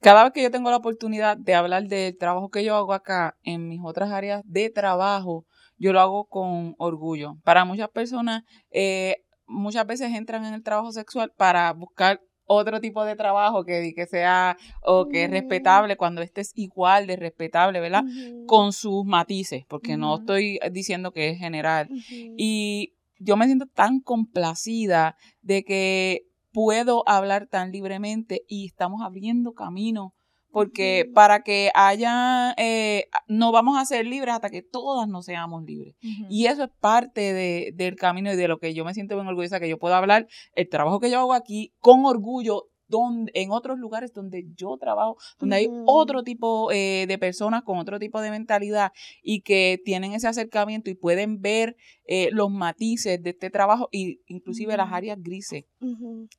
cada vez que yo tengo la oportunidad de hablar del trabajo que yo hago acá en mis otras áreas de trabajo, yo lo hago con orgullo. Para muchas personas, eh, muchas veces entran en el trabajo sexual para buscar otro tipo de trabajo que, que sea o que es respetable cuando este es igual de respetable, ¿verdad? Con sus matices, porque no estoy diciendo que es general. Y yo me siento tan complacida de que puedo hablar tan libremente y estamos abriendo camino. Porque para que haya, eh, no vamos a ser libres hasta que todas no seamos libres. Y eso es parte de- del camino y de lo que yo me siento bien orgullosa, que yo puedo hablar el trabajo que yo hago aquí con orgullo donde, en otros lugares donde yo trabajo, donde hay otro tipo eh, de personas con otro tipo de mentalidad y que tienen ese acercamiento y pueden ver eh, los matices de este trabajo y inclusive las áreas grises.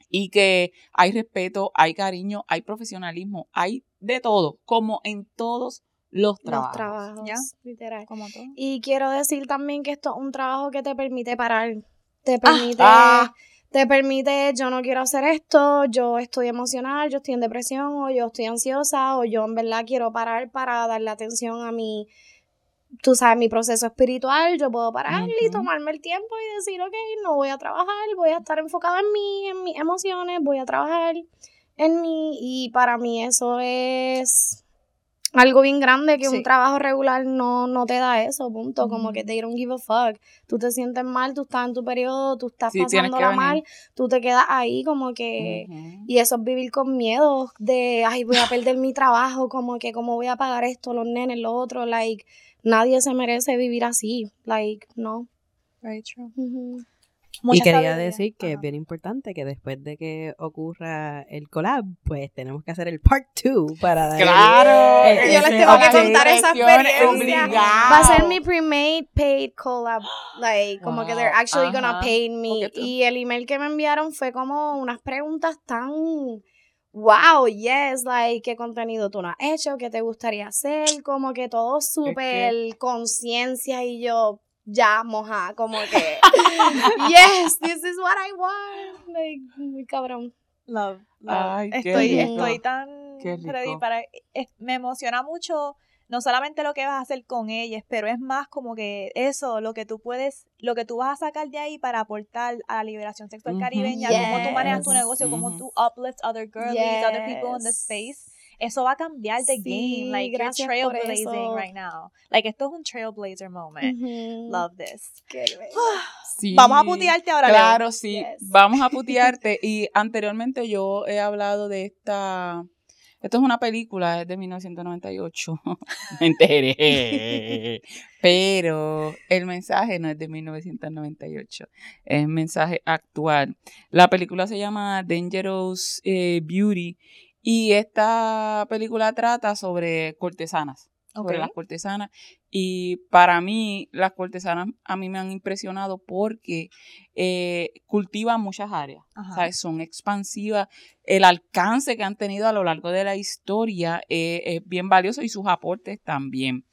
Y que hay respeto, hay cariño, hay profesionalismo, hay de todo, como en todos los trabajos. Los trabajos, Ya. literal. Como todo. Y quiero decir también que esto es un trabajo que te permite parar. Te permite, ah. te permite, yo no quiero hacer esto, yo estoy emocional, yo estoy en depresión, o yo estoy ansiosa, o yo en verdad quiero parar para darle atención a mi, tú sabes, mi proceso espiritual, yo puedo parar y tomarme el tiempo y decir, ok, no voy a trabajar, voy a estar enfocada en mí, en mis emociones, voy a trabajar en mí, y para mí eso es algo bien grande que Sí. un trabajo regular no, no te da eso, punto. Como que they don't give a fuck. Tú te sientes mal, tú estás en tu periodo, tú estás Sí, pasándola mal, tú te quedas ahí como que... Y eso es vivir con miedo de, ay, voy a perder mi trabajo, como que cómo voy a pagar esto, los nenes, lo otro, like, nadie se merece vivir así, like, no. Very true. Mucha quería sabiduría. decir que es bien importante que después de que ocurra el collab, pues tenemos que hacer el part 2 para dar el- Claro. Yo les tengo que contar esa experiencia. obligado. Va a ser mi pre-made paid collab. Like, como que they're actually <gasps> gonna ajá. pay me. Y el email que me enviaron fue como unas preguntas tan. Wow, yes, like, ¿qué contenido tú no has hecho? ¿Qué te gustaría hacer? Como que todo súper conciencia y yo ya moja, como que, <laughs> yes, this is what I want. Like, muy cabrón. Love, love. Ay, qué estoy, rico. estoy tan Qué ready para. es- me emociona mucho, no solamente lo que vas a hacer con ellas, pero es más como que eso, lo que tú puedes, lo que tú vas a sacar de ahí para aportar a la liberación sexual caribeña, cómo tú manejas tu Yes. negocio, cómo Ujú. tú uplift other girlies, other people in the Yes. space. Eso va a cambiar the Sí, game. Like, you're trailblazing eso. right now. Like, esto es un trailblazer moment. Love this. Qué bello. <sighs> Sí. Vamos a putearte ahora, Leo. Claro, sí. Yes. Vamos a <laughs> putearte. y anteriormente yo he hablado de esta. Esto es una película, es de 1998. <laughs> Me enteré. Pero el mensaje no es de 1998, es mensaje actual. La película se llama Dangerous eh, Beauty y esta película trata sobre cortesanas sobre las cortesanas. Y para mí, las cortesanas a mí me han impresionado porque eh, cultivan muchas áreas. ¿sabes? Son expansivas. El alcance que han tenido a lo largo de la historia eh, es bien valioso y sus aportes también.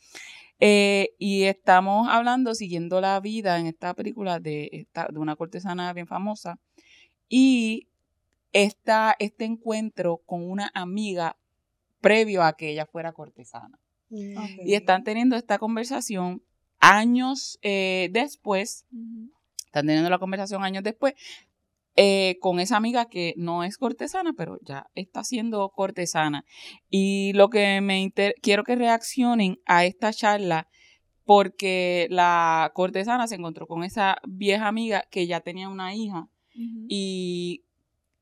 Eh, y estamos hablando, siguiendo la vida en esta película de, esta- de una cortesana bien famosa. Y esta, este encuentro con una amiga previo a que ella fuera cortesana. Mm. Y están teniendo esta conversación años eh, después, están teniendo la conversación años después, eh, con esa amiga que no es cortesana, pero ya está siendo cortesana. Y lo que me inter- quiero que reaccionen a esta charla, porque la cortesana se encontró con esa vieja amiga que ya tenía una hija y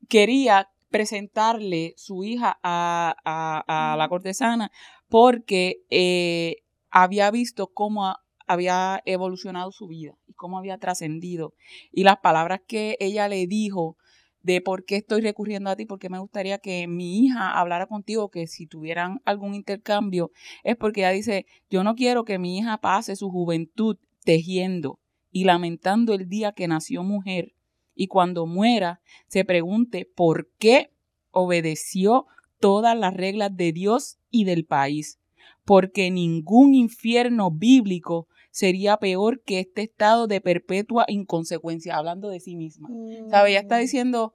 quería presentarle su hija a, a- a la cortesana porque eh, había visto cómo a- había evolucionado su vida y cómo había trascendido. Y las palabras que ella le dijo de por qué estoy recurriendo a ti, porque me gustaría que mi hija hablara contigo, que si tuvieran algún intercambio, es porque ella dice, yo no quiero que mi hija pase su juventud tejiendo y lamentando el día que nació mujer y cuando muera se pregunte por qué obedeció todas las reglas de Dios y del país, porque ningún infierno bíblico sería peor que este estado de perpetua inconsecuencia, hablando de sí misma. ¿Sabe? Ella está Mm. diciendo,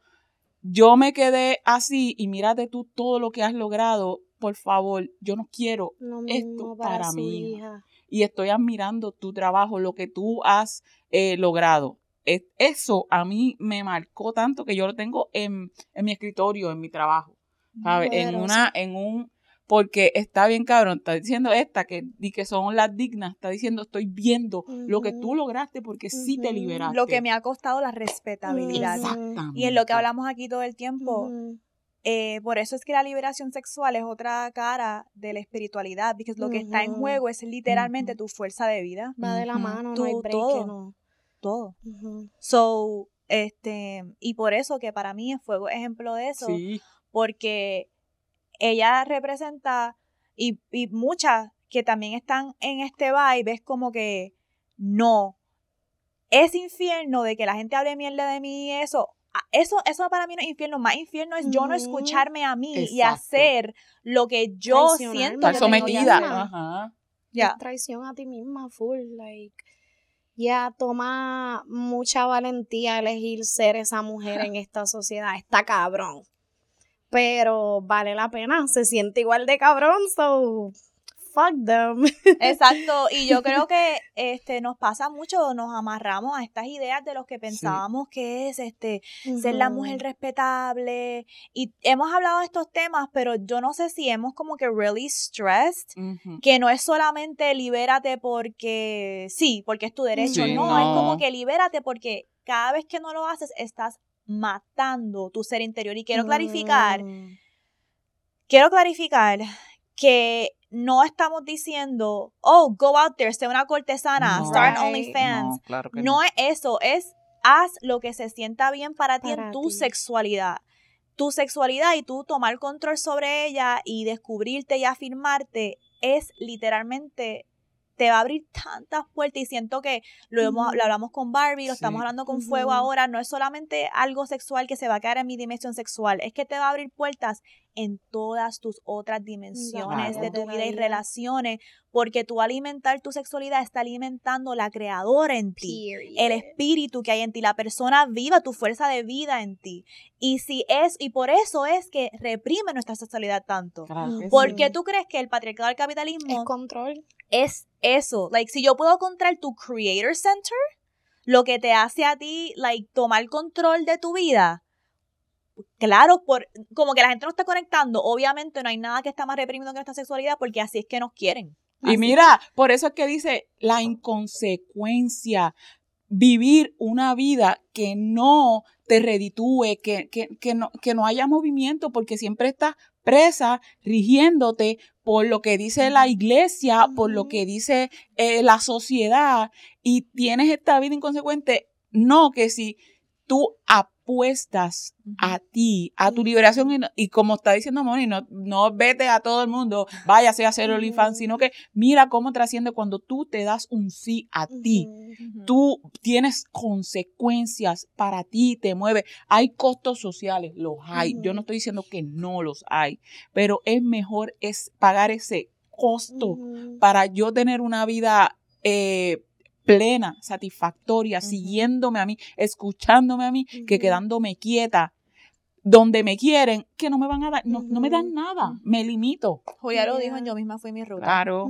yo me quedé así y mírate tú todo lo que has logrado, por favor, yo no quiero esto para su mi hija. hija. y estoy admirando tu trabajo, lo que tú has eh, logrado. Es- Eso a mí me marcó tanto que yo lo tengo en, en mi escritorio, en mi trabajo, ¿sabes? En una, en un, porque está bien cabrón, está diciendo esta que, y que son las dignas, está diciendo estoy viendo lo que tú lograste porque sí te liberaste. Lo que me ha costado la respetabilidad. Exactamente. Y en lo que hablamos aquí todo el tiempo, eh, por eso es que la liberación sexual es otra cara de la espiritualidad, porque lo que está en juego es literalmente tu fuerza de vida, Va de la mano, no hay Tú, break todo. no. Todo. So, este, y por eso que para mí es fuego ejemplo de eso, Sí, porque ella representa, y, y muchas que también están en este vibe, es como que no, ese infierno de que la gente hable mierda de mí y eso, a- eso, eso para mí no es infierno, más infierno es yo no escucharme a mí y hacer lo que yo siento estar sometida. Ajá. Es traición a ti misma, full, like. Ya toma mucha valentía elegir ser esa mujer en esta sociedad. Está cabrón. Pero vale la pena. Se siente igual de cabrón, so fuck them. <laughs> Exacto, y yo creo que este nos pasa mucho, nos amarramos a estas ideas de los que pensábamos que es este ser la mujer respetable y hemos hablado de estos temas, pero yo no sé si hemos como que really stressed que no es solamente libérate porque sí, porque es tu derecho, Sí, no, es como que libérate porque cada vez que no lo haces estás matando tu ser interior y quiero clarificar Mm. quiero clarificar que no estamos diciendo, oh, go out there, sé una cortesana, No. start Right. OnlyFans. No, claro que No es eso, es haz lo que se sienta bien para ti Para en tu ti. sexualidad. Tu sexualidad y tú tomar control sobre ella y descubrirte y afirmarte es literalmente te va a abrir tantas puertas y siento que lo, hemos- lo hablamos con Barbie, lo Sí. estamos hablando con Fuego ahora, no es solamente algo sexual que se va a quedar en mi dimensión sexual, es que te va a abrir puertas en todas tus otras dimensiones Claro. de tu vida y relaciones, porque tú alimentar tu sexualidad está alimentando la creadora en ti el espíritu que hay en ti, la persona viva, tu fuerza de vida en ti. Y si es, y por eso es que reprime nuestra sexualidad tanto. Claro. Porque Sí. tú crees que el patriarcado del Es capitalismo control. Es eso. Like, si yo puedo encontrar tu creator center, lo que te hace a ti, like, tomar control de tu vida. Claro, por, como que la gente no está conectando, obviamente no hay nada que está más reprimido que nuestra sexualidad porque así es que nos quieren. Y mira, por eso es que dice la inconsecuencia, vivir una vida que no te reditúe, que, que, que no, que no haya movimiento, porque siempre estás presa, rigiéndote por lo que dice la iglesia, por lo que dice eh, la sociedad, y tienes esta vida inconsecuente. No, que si tú a ti, a tu liberación, y, no- y como está diciendo Moni, no, no vete a todo el mundo, váyase a hacer Ujú. sino que mira cómo trasciende cuando tú te das un sí a ti. Tú tienes consecuencias para ti, te mueve. Hay costos sociales, los hay. Yo no estoy diciendo que no los hay, pero es mejor es pagar ese costo para yo tener una vida eh, plena, satisfactoria, siguiéndome a mí, escuchándome a mí, que quedándome quieta. donde me quieren, que no me van a dar, no, no me dan nada, me limito. Julia lo dijo, Yeah. yo misma fui mi ruta. Claro.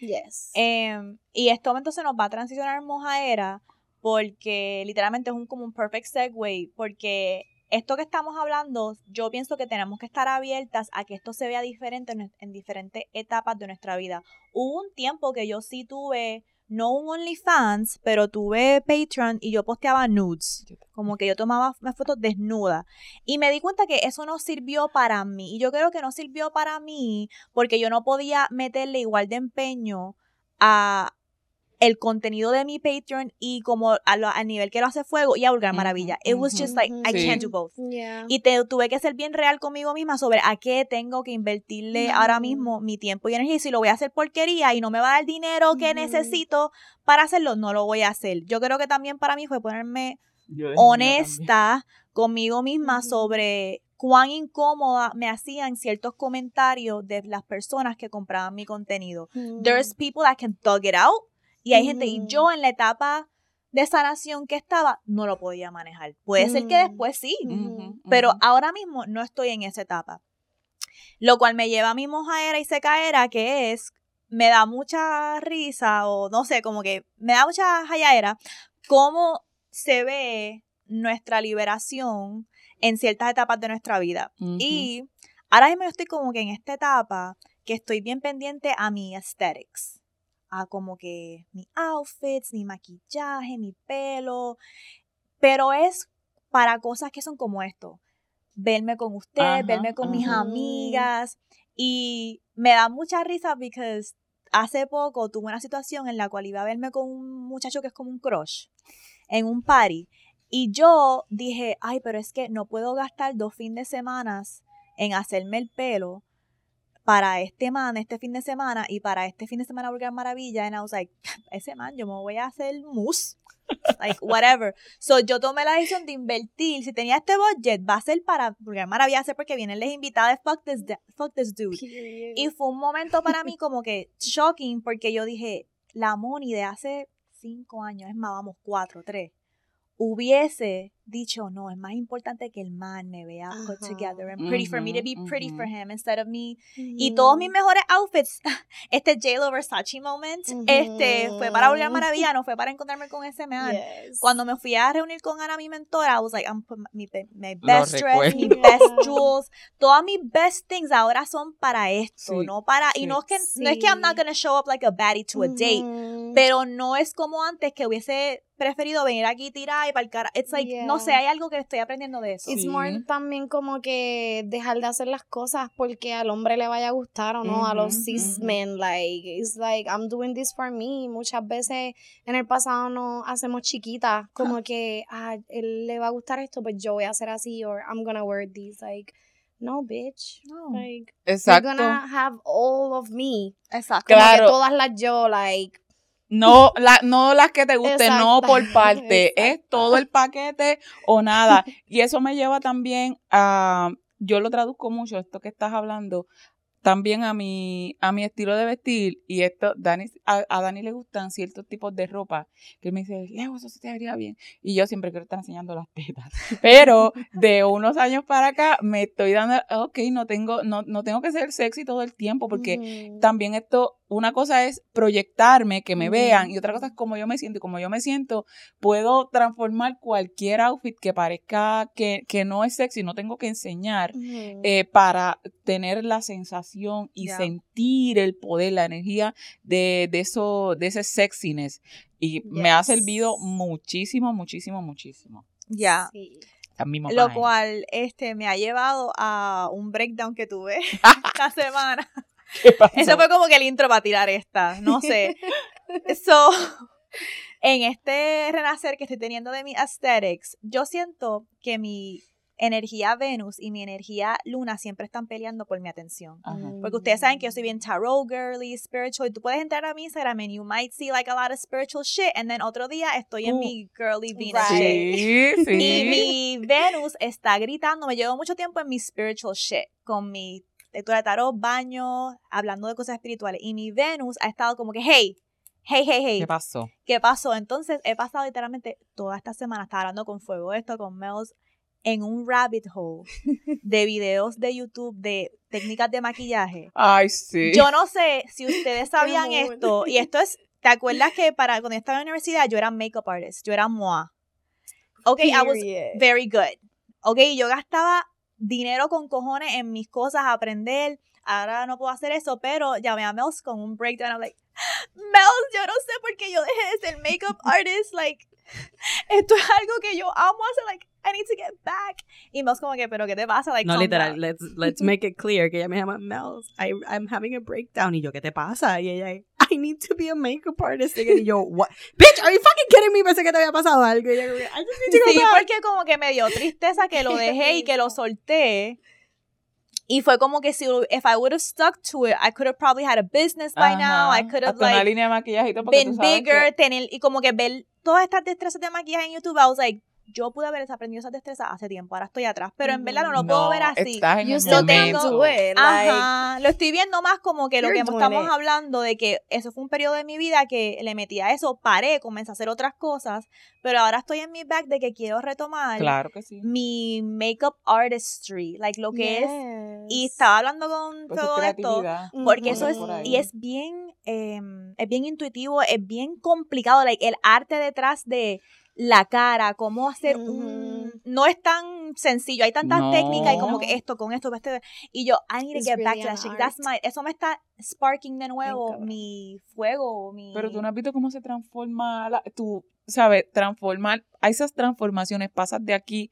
Yes. Em, y esto entonces nos va a transicionar Mojaera porque literalmente es un, como un perfect segue porque esto que estamos hablando, yo pienso que tenemos que estar abiertas a que esto se vea diferente en, en diferentes etapas de nuestra vida. Hubo un tiempo que yo sí tuve, no un OnlyFans, pero tuve Patreon y yo posteaba nudes. Como que yo tomaba unas fotos desnuda. Y me di cuenta que eso no sirvió para mí. Y yo creo que no sirvió para mí porque yo no podía meterle igual de empeño a el contenido de mi Patreon y como a lo- al nivel que lo hace Fuego y a Vulgar Maravilla. It was just like, I Sí. can't do both. Yeah. Y te, tuve que ser bien real conmigo misma sobre a qué tengo que invertirle Ujú. ahora mismo mi tiempo y energía. Y si lo voy a hacer porquería y no me va a dar el dinero que necesito para hacerlo, no lo voy a hacer. Yo creo que también para mí fue ponerme honesta conmigo misma Ujú. sobre cuán incómoda me hacían ciertos comentarios de las personas que compraban mi contenido. Mm. There's people that can thug it out y hay gente y yo en la etapa de sanación que estaba no lo podía manejar. Puede ser que Mm. después sí, pero ahora mismo no estoy en esa etapa. Lo cual me lleva a mi mojaera y secaera, que es, me da mucha risa, o no sé, como que me da mucha jayaera, cómo se ve nuestra liberación en ciertas etapas de nuestra vida. Y ahora mismo yo estoy como que en esta etapa que estoy bien pendiente a mi aesthetics. A como que mi outfits, mi maquillaje, mi pelo. Pero es para cosas que son como esto. Verme con usted, Ajá, verme con mis amigas. Y me da mucha risa porque hace poco tuve una situación en la cual iba a verme con un muchacho que es como un crush en un party. Y yo dije, ay, pero es que no puedo gastar dos fines de semana en hacerme el pelo para este man este fin de semana y para este fin de semana Vulgar Maravilla. And I was like, <laughs> ese man, yo me voy a hacer mousse. Like, whatever. So, yo tomé la decisión de invertir. Si tenía este budget, va a ser para Vulgar Maravilla, ser porque vienen las invitadas. Fuck this, fuck this dude. Period. Y fue un momento para mí como que shocking porque yo dije, la Moni de hace cinco años, es más, vamos, cuatro, tres, hubiese dicho, no, es más importante que el man me vea put together and pretty for me to be pretty for ujú. him instead of me. Y Ujú. todos mis mejores outfits, <laughs> este J-Lo Versace moment, este fue para Ujú. Maravilla, no fue para encontrarme con ese man. Yes. Cuando me fui a reunir con Ana, mi mentora, I was like, I'm put my, my Lo best dress, mi recuerdo. best Yeah. jewels, todas mis best things ahora son para esto, Sí, no para, y sí. no es que, no es que I'm not Sí. gonna show up like a baddie to a date, pero no es como antes que hubiese preferido venir aquí tirar y para el cara, it's like, no Yeah. sé, hay algo que estoy aprendiendo de eso. It's Sí. more también como que dejar de hacer las cosas porque al hombre le vaya a gustar o no, a los cis men, like, it's like, I'm doing this for me. Muchas veces en el pasado nos hacemos chiquitas, como que, ah, él le va a gustar esto, pues yo voy a hacer así, or I'm gonna wear this, like, no, bitch. No. Like, Exacto. you're gonna have all of me. Exacto. Como Claro. que todas las yo, like, No, la, no las que te gusten, no por parte, <laughs> es todo el paquete o nada. <laughs> Y eso me lleva también a, yo lo traduzco mucho, esto que estás hablando, también a mi, a mi estilo de vestir. Y esto, Dani, a, a Dani le gustan ciertos tipos de ropa, que él me dice, Leo, eso se te vería bien. Y yo siempre quiero estar enseñando las tetas. <laughs> Pero de unos años para acá me estoy dando, ok, no tengo, no, no tengo que ser sexy todo el tiempo, porque también esto, una cosa es proyectarme, que me vean, y otra cosa es cómo yo me siento. Y como yo me siento, puedo transformar cualquier outfit que parezca que, que no es sexy, no tengo que enseñar, eh, para tener la sensación y sentir el poder, la energía de, de, eso, de ese sexiness. Y me ha servido muchísimo, muchísimo, muchísimo. Ya. Sí. A mi mamá, Lo cual este, me ha llevado a un breakdown que tuve <laughs> esta semana. ¿Qué pasó? Eso fue como que el intro para tirar esta, no sé. <laughs> So, en este renacer que estoy teniendo de mi aesthetics, yo siento que mi energía Venus y mi energía Luna siempre están peleando por mi atención. Ajá. Porque ustedes saben que yo soy bien tarot girly, spiritual. y Tú puedes entrar a mi Instagram and you might see like a lot of spiritual shit. And then otro día estoy en Uh. mi girly Venus Right. shit. Sí, sí. Y mi Venus está gritando. Me llevo mucho tiempo en mi spiritual shit. Con mi lectura de tarot, baño, hablando de cosas espirituales. Y mi Venus ha estado como que, hey, hey, hey, hey. ¿Qué pasó? ¿Qué pasó? Entonces he pasado literalmente toda esta semana, estaba hablando con Fuego esto, con Mels, en un rabbit hole de videos de YouTube de técnicas de maquillaje. Ay, sí. Yo no sé si <laughs> ustedes sabían esto, y esto es, ¿te acuerdas que para cuando estaba en la universidad yo era makeup artist, yo era moi? Ok, I was very good. Ok, yo gastaba dinero con cojones en mis cosas, a aprender. Ahora no puedo hacer eso, pero llamé a Mels con un breakdown. I'm like, <gasps> Mels, yo no sé por qué yo dejé de ser makeup <laughs> artist. Like, esto es algo que yo amo hacer. Like, I need to get back. Y Mels como que, ¿pero qué te pasa? Like, No, literal, down. let's, <laughs> let's make it clear que ella me llama Mel, I, I'm having a breakdown. Y yo, ¿qué te pasa? Y ella, I need to be a makeup artist. Y yo, <laughs> what? Bitch, are you fucking kidding me? Pensé que te había pasado algo. Y ella, como que, I just need to go Sí, back. porque como que me dio tristeza que lo dejé y que lo solté. Y fue como que si if I would have stuck to it, I could have probably had a business by now. I Ajá. could have Hasta una like línea de maquillajito porque been tú sabes bigger, que- tener y como que ver todas estas destrezas de maquillaje en YouTube. I was like, yo pude haber aprendido esas destrezas hace tiempo, ahora estoy atrás, pero en verdad no lo puedo ver así. Estás en it. Like, Ajá, lo estoy viendo más como que lo que estamos it. hablando de que eso fue un periodo de mi vida que le metí a eso, paré, comencé a hacer otras cosas, pero ahora estoy en mi back de que quiero retomar Claro que sí. mi makeup artistry, like lo que es. Y yes. estaba hablando con Pues todo esto, porque Ujú. eso es, y es bien, eh, es bien intuitivo, es bien complicado, like el arte detrás de la cara, cómo hacer un, no es tan sencillo, hay tantas No. técnicas y como que esto con esto, este, y yo, I need to It's get back to that shit. That's my, eso me está sparking de nuevo mi fuego, mi... Pero tú no has visto cómo se transforma, la, tú sabes, transformar, a esas transformaciones pasas de aquí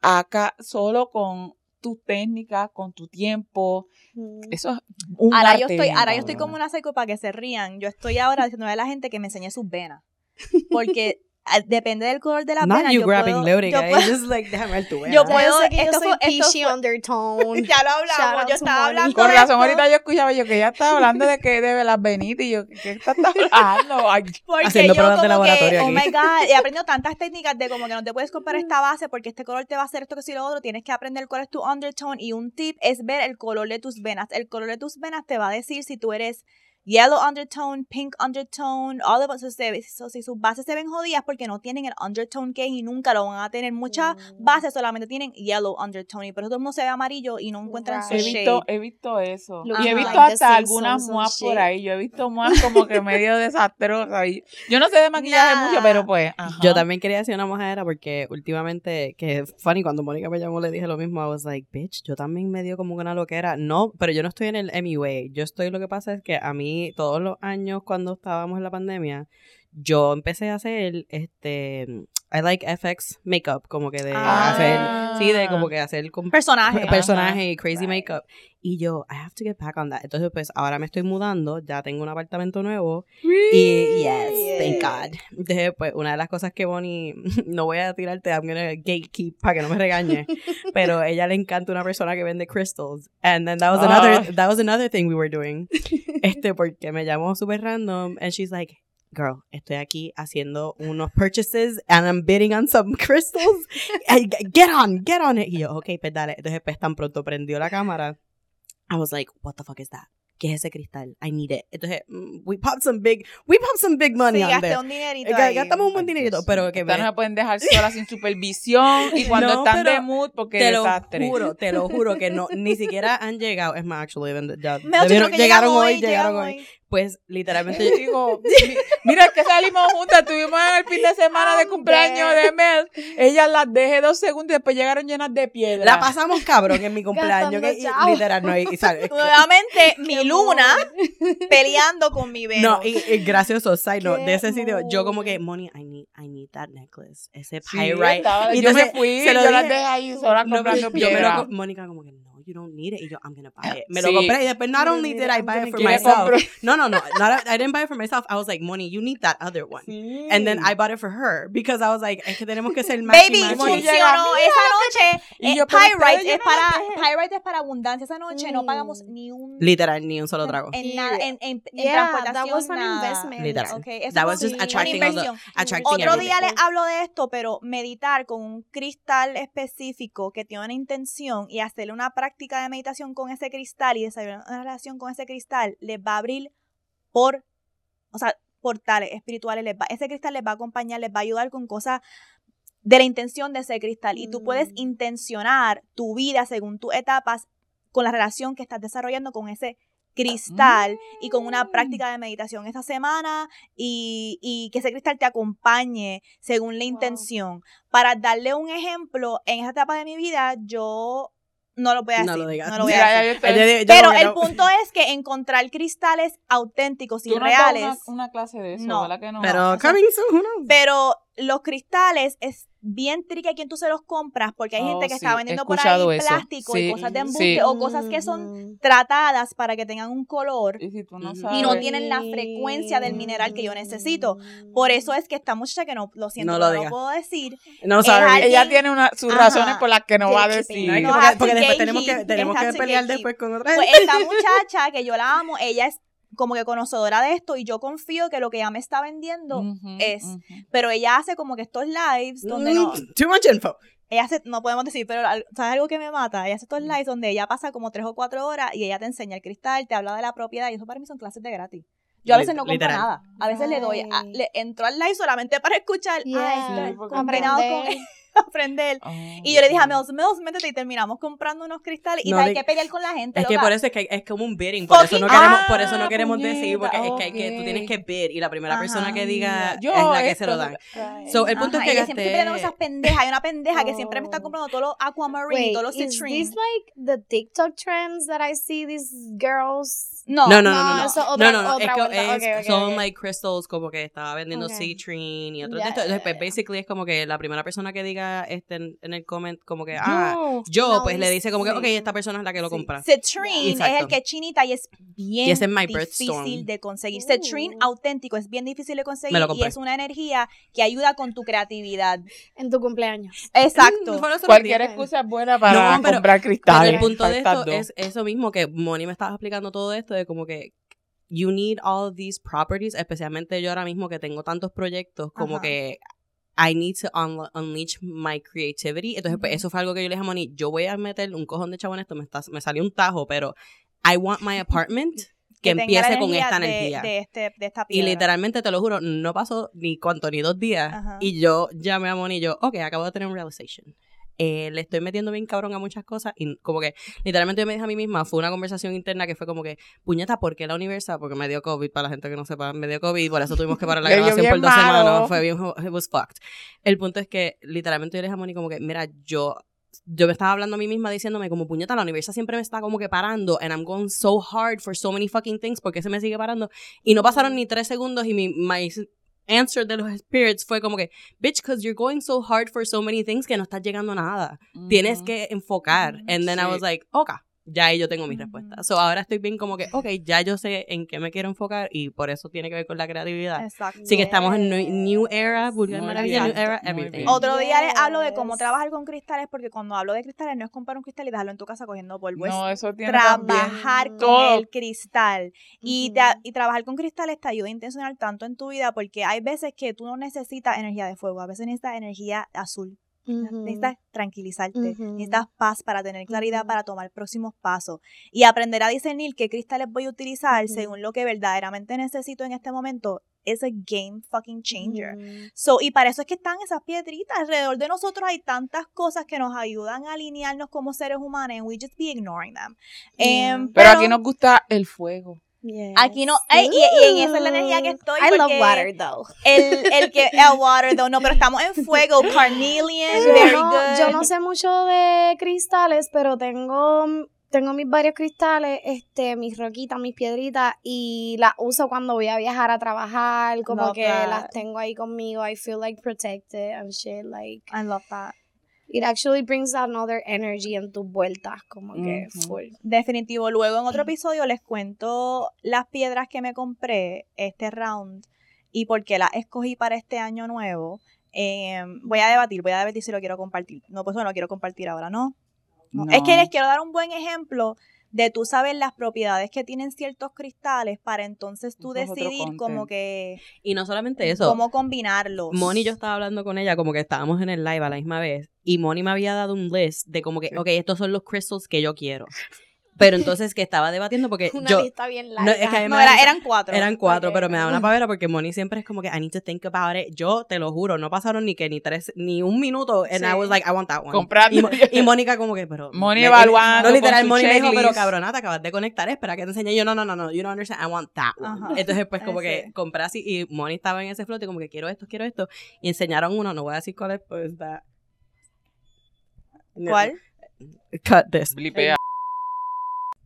a acá solo con tus técnicas, con tu tiempo. Eso es un Ahora yo arte estoy, bien ahora yo estoy como una psycho para que se rían. Yo estoy ahora diciendo a la gente que me enseñe sus venas. <laughs> Porque depende del color de las Not you yo grabbing puedo- Leurig, yo eh, puedo- just like, déjame ver tu vena. Yo Ya puedo- sé que yo esto soy peachy fue- undertone. <laughs> Ya lo hablamos, yo estaba hablando Con razón, ahorita yo escuchaba yo que ella estaba hablando de que de las venitas y yo, ¿qué estás hablando? Ay, <laughs> Porque Haciendo yo pruebas de como que, laboratorio oh aquí. my God, he aprendido <laughs> tantas técnicas de como que no te puedes comprar esta base porque este color te va a hacer esto que si lo otro, tienes que aprender cuál es tu undertone y un tip es ver el color de tus venas. El color de tus venas te va a decir si tú eres yellow undertone, pink undertone, all of so, se- so, si sus bases se ven jodidas porque no tienen el undertone que es y nunca lo van a tener. Muchas Mm. bases solamente tienen yellow undertone y por eso todo el mundo se ve amarillo y no encuentran su he Right. visto, shade. he visto eso. Y he visto hasta algunas moas por ahí. Yo he visto moas como que medio <laughs> desastrosas. Yo no sé de maquillaje mucho, pero pues. ajá. Yo también quería decir una mojadera porque últimamente, que funny, cuando Mónica me llamó le dije lo mismo, I was like, bitch, yo también me dio como una loquera. No, pero yo no estoy en el MUA. Yo estoy, lo que pasa es que a mí, todos los años cuando estábamos en la pandemia, yo empecé a hacer, este, I like FX makeup, como que de Ah. hacer, sí, de como que hacer con Personaje. Personaje y crazy Right. makeup. Y yo, I have to get back on that. Entonces, pues, ahora me estoy mudando, ya tengo un apartamento nuevo. Y, yes, thank God. Entonces, pues, una de las cosas que Bonnie, <laughs> no voy a tirarte, I'm gonna gatekeep para que no me regañe, <laughs> pero ella le encanta una persona que vende crystals. And then that was another, Ah. that was another thing we were doing. <laughs> Este, porque me llamó super random, and she's like, girl, estoy aquí haciendo unos purchases and I'm bidding on some <laughs> crystals. Get on, get on it. Y yo, ok, pues dale. Entonces, pues tan pronto prendió la cámara. I was like, what the fuck is that? ¿Qué es ese cristal? I need it. Entonces, mm, we popped some big, we popped some big money Sí, on gasté there. un dinerito ahí. Gastamos un buen dinerito, pero que me, no se pueden dejar solas sin supervisión y <laughs> cuando No, están de pero mood porque te lo desastre. juro, te lo juro que no, ni <laughs> siquiera han llegado. Es más, actually, ya, debieron- que llegaron hoy, llegaron llegamos hoy. Pues, literalmente, Yo <laughs> digo, mi- mira, es que salimos juntas, estuvimos en el fin de semana de cumpleaños de Mel. Ellas las dejé dos segundos y después llegaron llenas de piedra. la pasamos cabrón en mi cumpleaños. Que, y- <laughs> literal, no, y, y sabe, Nuevamente, <laughs> mi luna peleando con mi Venus. No, y, y gracioso, side Qué de ese sitio, yo como que. Money, I need, I need that necklace. Ese Sí, pyrite. estaba- Y yo me entonces, fui, se lo yo las dejé ahí solas No, comprando pero yo me lo piedra. Mónica como que, no, you don't need it. Y yo, I'm gonna buy it. Me lo Sí. compré y después, not only did I buy it for myself. No, no, no, not, I didn't buy it for myself. I was like, Money, you need that other one. Sí. And then I bought it for her because I was like, es que tenemos que ser matchy Baby, matchy. Moni funcionó esa noche. Y eh, yo, Pyrite es no para. Pyrite es para abundancia. Esa noche no Mm. pagamos ni un Literal, ni un solo trago. en nada, en, en, en Yeah, transportación that was an nada. investment. Literal. Okay, That was just attracting all the, inversión. attracting Otro everything. día les hablo de esto, pero meditar con un cristal específico que tiene una intención y hacerle una práctica de meditación con ese cristal y desarrollar una relación con ese cristal les va a abrir por, o sea, portales espirituales. Les va, ese cristal les va a acompañar, les va a ayudar con cosas de la intención de ese cristal. Y tú puedes Mm. intencionar tu vida según tus etapas con la relación que estás desarrollando con ese cristal y con una Mm. práctica de meditación esta semana y, y que ese cristal te acompañe según la Wow. intención. Para darle un ejemplo, en esta etapa de mi vida yo no lo voy a No decir. lo digas. no lo voy a Ya, ya, decir. yo estoy- Yo digo- yo Pero el no. punto es que encontrar cristales auténticos y Tú no reales. una, una clase de eso, No. ¿verdad que no? Pero? Pero los cristales es bien tricky a quien tú se los compras porque hay Oh, gente que sí, está vendiendo por ahí eso. plástico y cosas de sí. embuste o cosas que son tratadas para que tengan un color Y si tú no Ujú. sabes. y no tienen la frecuencia del mineral que yo necesito. Por eso es que esta muchacha que no lo siento, No lo no puedo decir. No, sorry. alguien- Ella tiene una, sus Ajá. razones por las que no va a decir. No, porque, después tenemos que, tenemos que pelear después con otra Pues gente. esta muchacha que yo la amo, ella es como que conocedora de esto y yo confío que lo que ella me está vendiendo, es- pero ella hace como que estos lives donde no, Mm, Too much info. ella hace, no podemos decir, pero ¿sabes algo que me mata? Ella hace estos lives donde ella pasa como tres o cuatro horas y ella te enseña el cristal, te habla de la propiedad y eso para mí son clases de gratis. Yo a veces no compro Literal. nada. A veces le doy, a- le entro al live solamente para escuchar, Yeah, ah, Sí, combinado con <laughs> aprender. Oh, Y yo le dije a Mills, Mills, métete y terminamos comprando unos cristales y No, hay de- que pelear con la gente. Es que por eso es que es como un bidding, por eso no queremos, Ah, por eso no queremos decir, porque es que, hay que tú tienes que bid y la primera Ajá. persona que diga Yo es la que se lo dan. Right. So, el punto Ajá, es que ella siempre estoy peleando esas gasté pendejas. Hay una pendeja que siempre me está Oh. comprando todos los aquamarine y Wait, todos los is citrine. this like the TikTok trends that I see these girls? No, No, no, no, No, no, no. eso otra- no, no, no, otra es que es- Ok, ok, son ok. like crystals como que estaba vendiendo Ok. citrine y otros Ya, de estos. ya, Entonces, pues, ya. basically es como que la primera persona que diga este en, en el comment como que, ah, Yo, yo, No, pues le dice como que, ok, esta persona es la que lo Sí. compra. Citrine es el que es chinita y es bien Y es my difícil de conseguir. Uh. Citrine auténtico es bien difícil de conseguir Me lo y es una energía que ayuda con tu creatividad. En tu cumpleaños. Exacto. Mm, cualquier excusa es buena para No, pero- comprar Pero cristales. el punto de esto es eso mismo que Moni me estaba explicando todo esto de como que you need all of these properties, especialmente yo ahora mismo que tengo tantos proyectos, como Ajá. que I need to unlo- unleash my creativity. Entonces, pues eso fue algo que yo le dije a Moni, yo voy a meter un cojón de chavo en esto, me, está, me salió un tajo, pero I want my apartment <laughs> que, la empiece con esta de- energía. De, este, de esta y literalmente, te lo juro, no pasó ni cuánto, ni dos días. Ajá. Y yo llamé a Moni y yo, ok, acabo de tener un realization. Eh, le estoy metiendo bien cabrón a muchas cosas y como que literalmente yo me dije a mí misma, fue una conversación interna que fue como que, puñeta, ¿por qué la universidad? Porque me dio COVID, para la gente que no sepa, me dio COVID, por eso tuvimos que parar la <laughs> grabación por dos malo. semanas, fue bien, it was fucked. El punto es que literalmente yo le dije a Moni como que, mira, yo yo me estaba hablando a mí misma diciéndome como puñeta, la universidad siempre me está como que parando and I'm going so hard for so many fucking things porque se me sigue parando y no pasaron ni tres segundos y mi my answer de los spirits fue como que bitch cause you're going so hard for so many things que no estás llegando a nada. Tienes Ujú. que enfocar. And then I was like okay ya ahí yo tengo mi Ujú. respuesta so ahora estoy bien como que ok ya yo sé en qué me quiero enfocar y por eso tiene que ver con la creatividad Exacto. Así que estamos en new, new era, vulgar maravilla, new era, everything. Otro día les hablo de cómo trabajar con cristales, porque cuando hablo de cristales no es comprar un cristal y dejarlo en tu casa cogiendo polvo. No, es eso tiene trabajar con todo. el cristal. Y, te- y trabajar con cristales te ayuda a intencionar tanto en tu vida, porque hay veces que tú no necesitas energía de fuego, a veces necesitas energía azul. Necesitas tranquilizarte, necesitas paz para tener claridad, para tomar próximos pasos y aprender a discernir qué cristales voy a utilizar según lo que verdaderamente necesito en este momento. Es a game fucking changer. So, y para eso es que están esas piedritas. Alrededor de nosotros hay tantas cosas que nos ayudan a alinearnos como seres humanos and we just be ignoring them. Yeah. Em, Pero aquí nos gusta el fuego. Aquí no, y, y en esa es la energía que estoy. I love water though. El, el que, <laughs> el water though, no, pero estamos en fuego, <laughs> carnelian, Yo very no, good. yo no sé mucho de cristales, pero tengo, tengo mis varios cristales, este, mis roquitas, mis piedritas, y las uso cuando voy a viajar a trabajar, como Love que that. las tengo ahí conmigo. I feel like protected and shit. Like, I love that. It actually brings another energy en tus vueltas, como que full. Definitivo. Luego en otro episodio les cuento las piedras que me compré este round y por qué las escogí para este año nuevo. Em, voy a debatir, voy a debatir si lo quiero compartir. No, pues no lo quiero compartir ahora, ¿no? No. Es que les quiero dar un buen ejemplo de tú saber las propiedades que tienen ciertos cristales para entonces tú es decidir como que Y no solamente eso, cómo combinarlos. Moni y yo estaba hablando con ella como que estábamos en el live a la misma vez y Moni me había dado un list de como que, Sí. ok, estos son los crystals que yo quiero. <laughs> Pero entonces que estaba debatiendo porque Una yo... lista bien No, larga. es que No, era- eran cuatro. Eran cuatro, pero me da una pavera porque Moni siempre es como que I need to think about it. Yo te lo juro, no pasaron ni que ni tres, ni un minuto, and I was like, I want that one. Comprando. Y, y Mónica como que, pero... Moni me- evaluando No, literal, Moni me dijo, pero cabrona, te acabas de conectar, espera que te enseñe. Yo, no, no, no, no, you don't understand, I want that one. Ajá. Entonces, pues, como que compré así, y Moni estaba en ese flote, como que quiero esto, quiero esto, y enseñaron uno, no voy a decir cuál es, pues, that. ¿Cuál? Cut this. Blipea.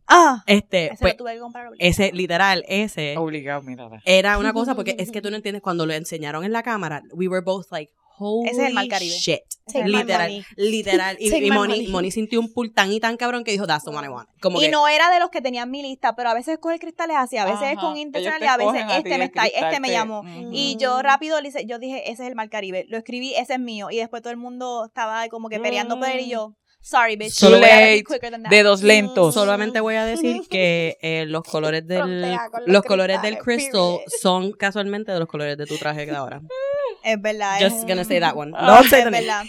Ah, Este, ese pues, lo tuve que comprar. obligado. ese, literal, ese... Obligado, mírala. era una <laughs> cosa porque es que tú no entiendes cuando lo enseñaron en la cámara we were both like holy Ese es el Caribe. shit Take my literal money. literal <laughs> y, Take y my Moni, money. Moni sintió un pull tan y tan cabrón que dijo that's the one I want como Y que no era de los que tenían mi lista, pero a veces coger cristales así, a veces es con te a veces a este me el está, este cristal me llamó. Y yo rápido le hice, yo dije, ese es el Mar Caribe. Lo escribí, ese es mío. Y después todo el mundo estaba como que peleando por él y yo, sorry, bitch. Solo than that. Dedos lentos. solamente voy a decir <laughs> que eh, los colores del los los colores del crystal period. son casualmente de los colores de tu traje de ahora <laughs> Es verdad. just es gonna un- say that one don't say es the verdad.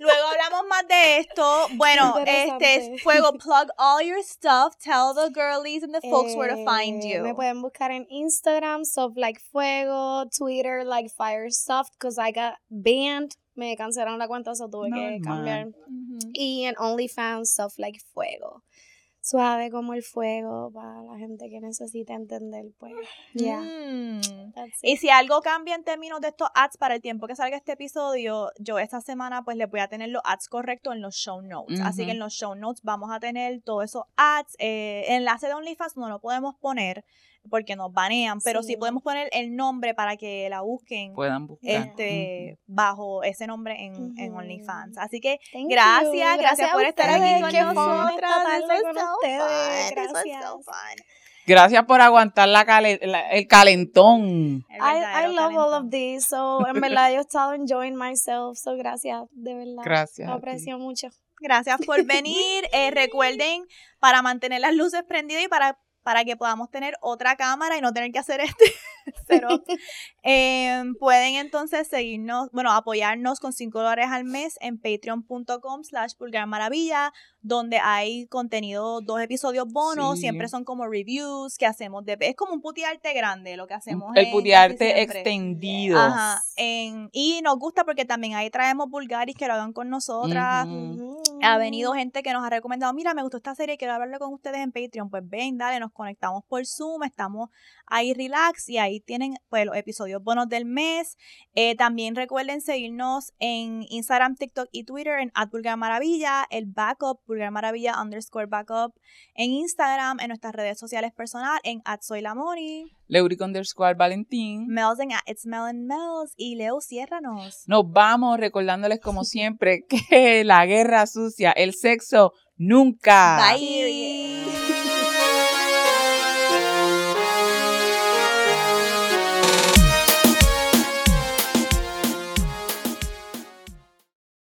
Luego hablamos más de esto. Bueno, <laughs> este es fuego. Plug all your stuff. Tell the girlies and the folks where to find Eh, you. Me pueden buscar en Instagram, Soft Like Fuego, Twitter, Like Fire Soft, because I got banned. Me cancelaron la cuenta, so tuve que Normal. cambiar. Ujú. Y en OnlyFans, Soft Like Fuego. Suave como el fuego, para la gente que necesita entender, pues. Ya. Mm. Y si algo cambia en términos de estos ads para el tiempo que salga este episodio, yo esta semana pues les voy a tener los ads correctos en los show notes. Así que en los show notes vamos a tener todos esos ads. Eh, enlace de OnlyFans no lo podemos poner porque nos banean, pero sí, Sí. podemos poner el nombre para que la busquen Puedan buscar. este bajo ese nombre en, en. OnlyFans. Así que Thank gracias, you. gracias por estar aquí con qué nosotras. con so ustedes, gracias. so. Gracias por aguantar la cale- la- el calentón. I, I love all of this, so en verdad yo he estado enjoying myself, so gracias, de verdad. Gracias. Lo aprecio mucho. Gracias por venir. Eh, recuerden, para mantener las luces prendidas y para, para que podamos tener otra cámara y no tener que hacer este <laughs> setup, <laughs> eh, pueden entonces seguirnos, bueno, apoyarnos con 5 dólares al mes en patreon.com slash maravilla, donde hay contenido, dos episodios bonos, Sí. siempre son como reviews que hacemos. De, es como un putearte grande lo que hacemos. El en- putearte casi siempre. extendido. Ajá. en- y nos gusta porque también ahí traemos vulgaris que lo hagan con nosotras. Ha venido gente que nos ha recomendado, mira, me gustó esta serie, quiero hablarle con ustedes en Patreon. Pues ven, dale, nos conectamos por Zoom, estamos ahí relax y ahí tienen pues los episodios bonos del mes. Eh, también recuerden seguirnos en Instagram, TikTok y Twitter en Maravilla, el backup, Pulgar Maravilla underscore backup en Instagram, en nuestras redes sociales personal, en @soylamoni, Leuric underscore Valentín. Mel's en It's Mel and Mel's y Leo, ciérranos. Nos vamos recordándoles como siempre <laughs> que la guerra sucia, el sexo, nunca. Bye.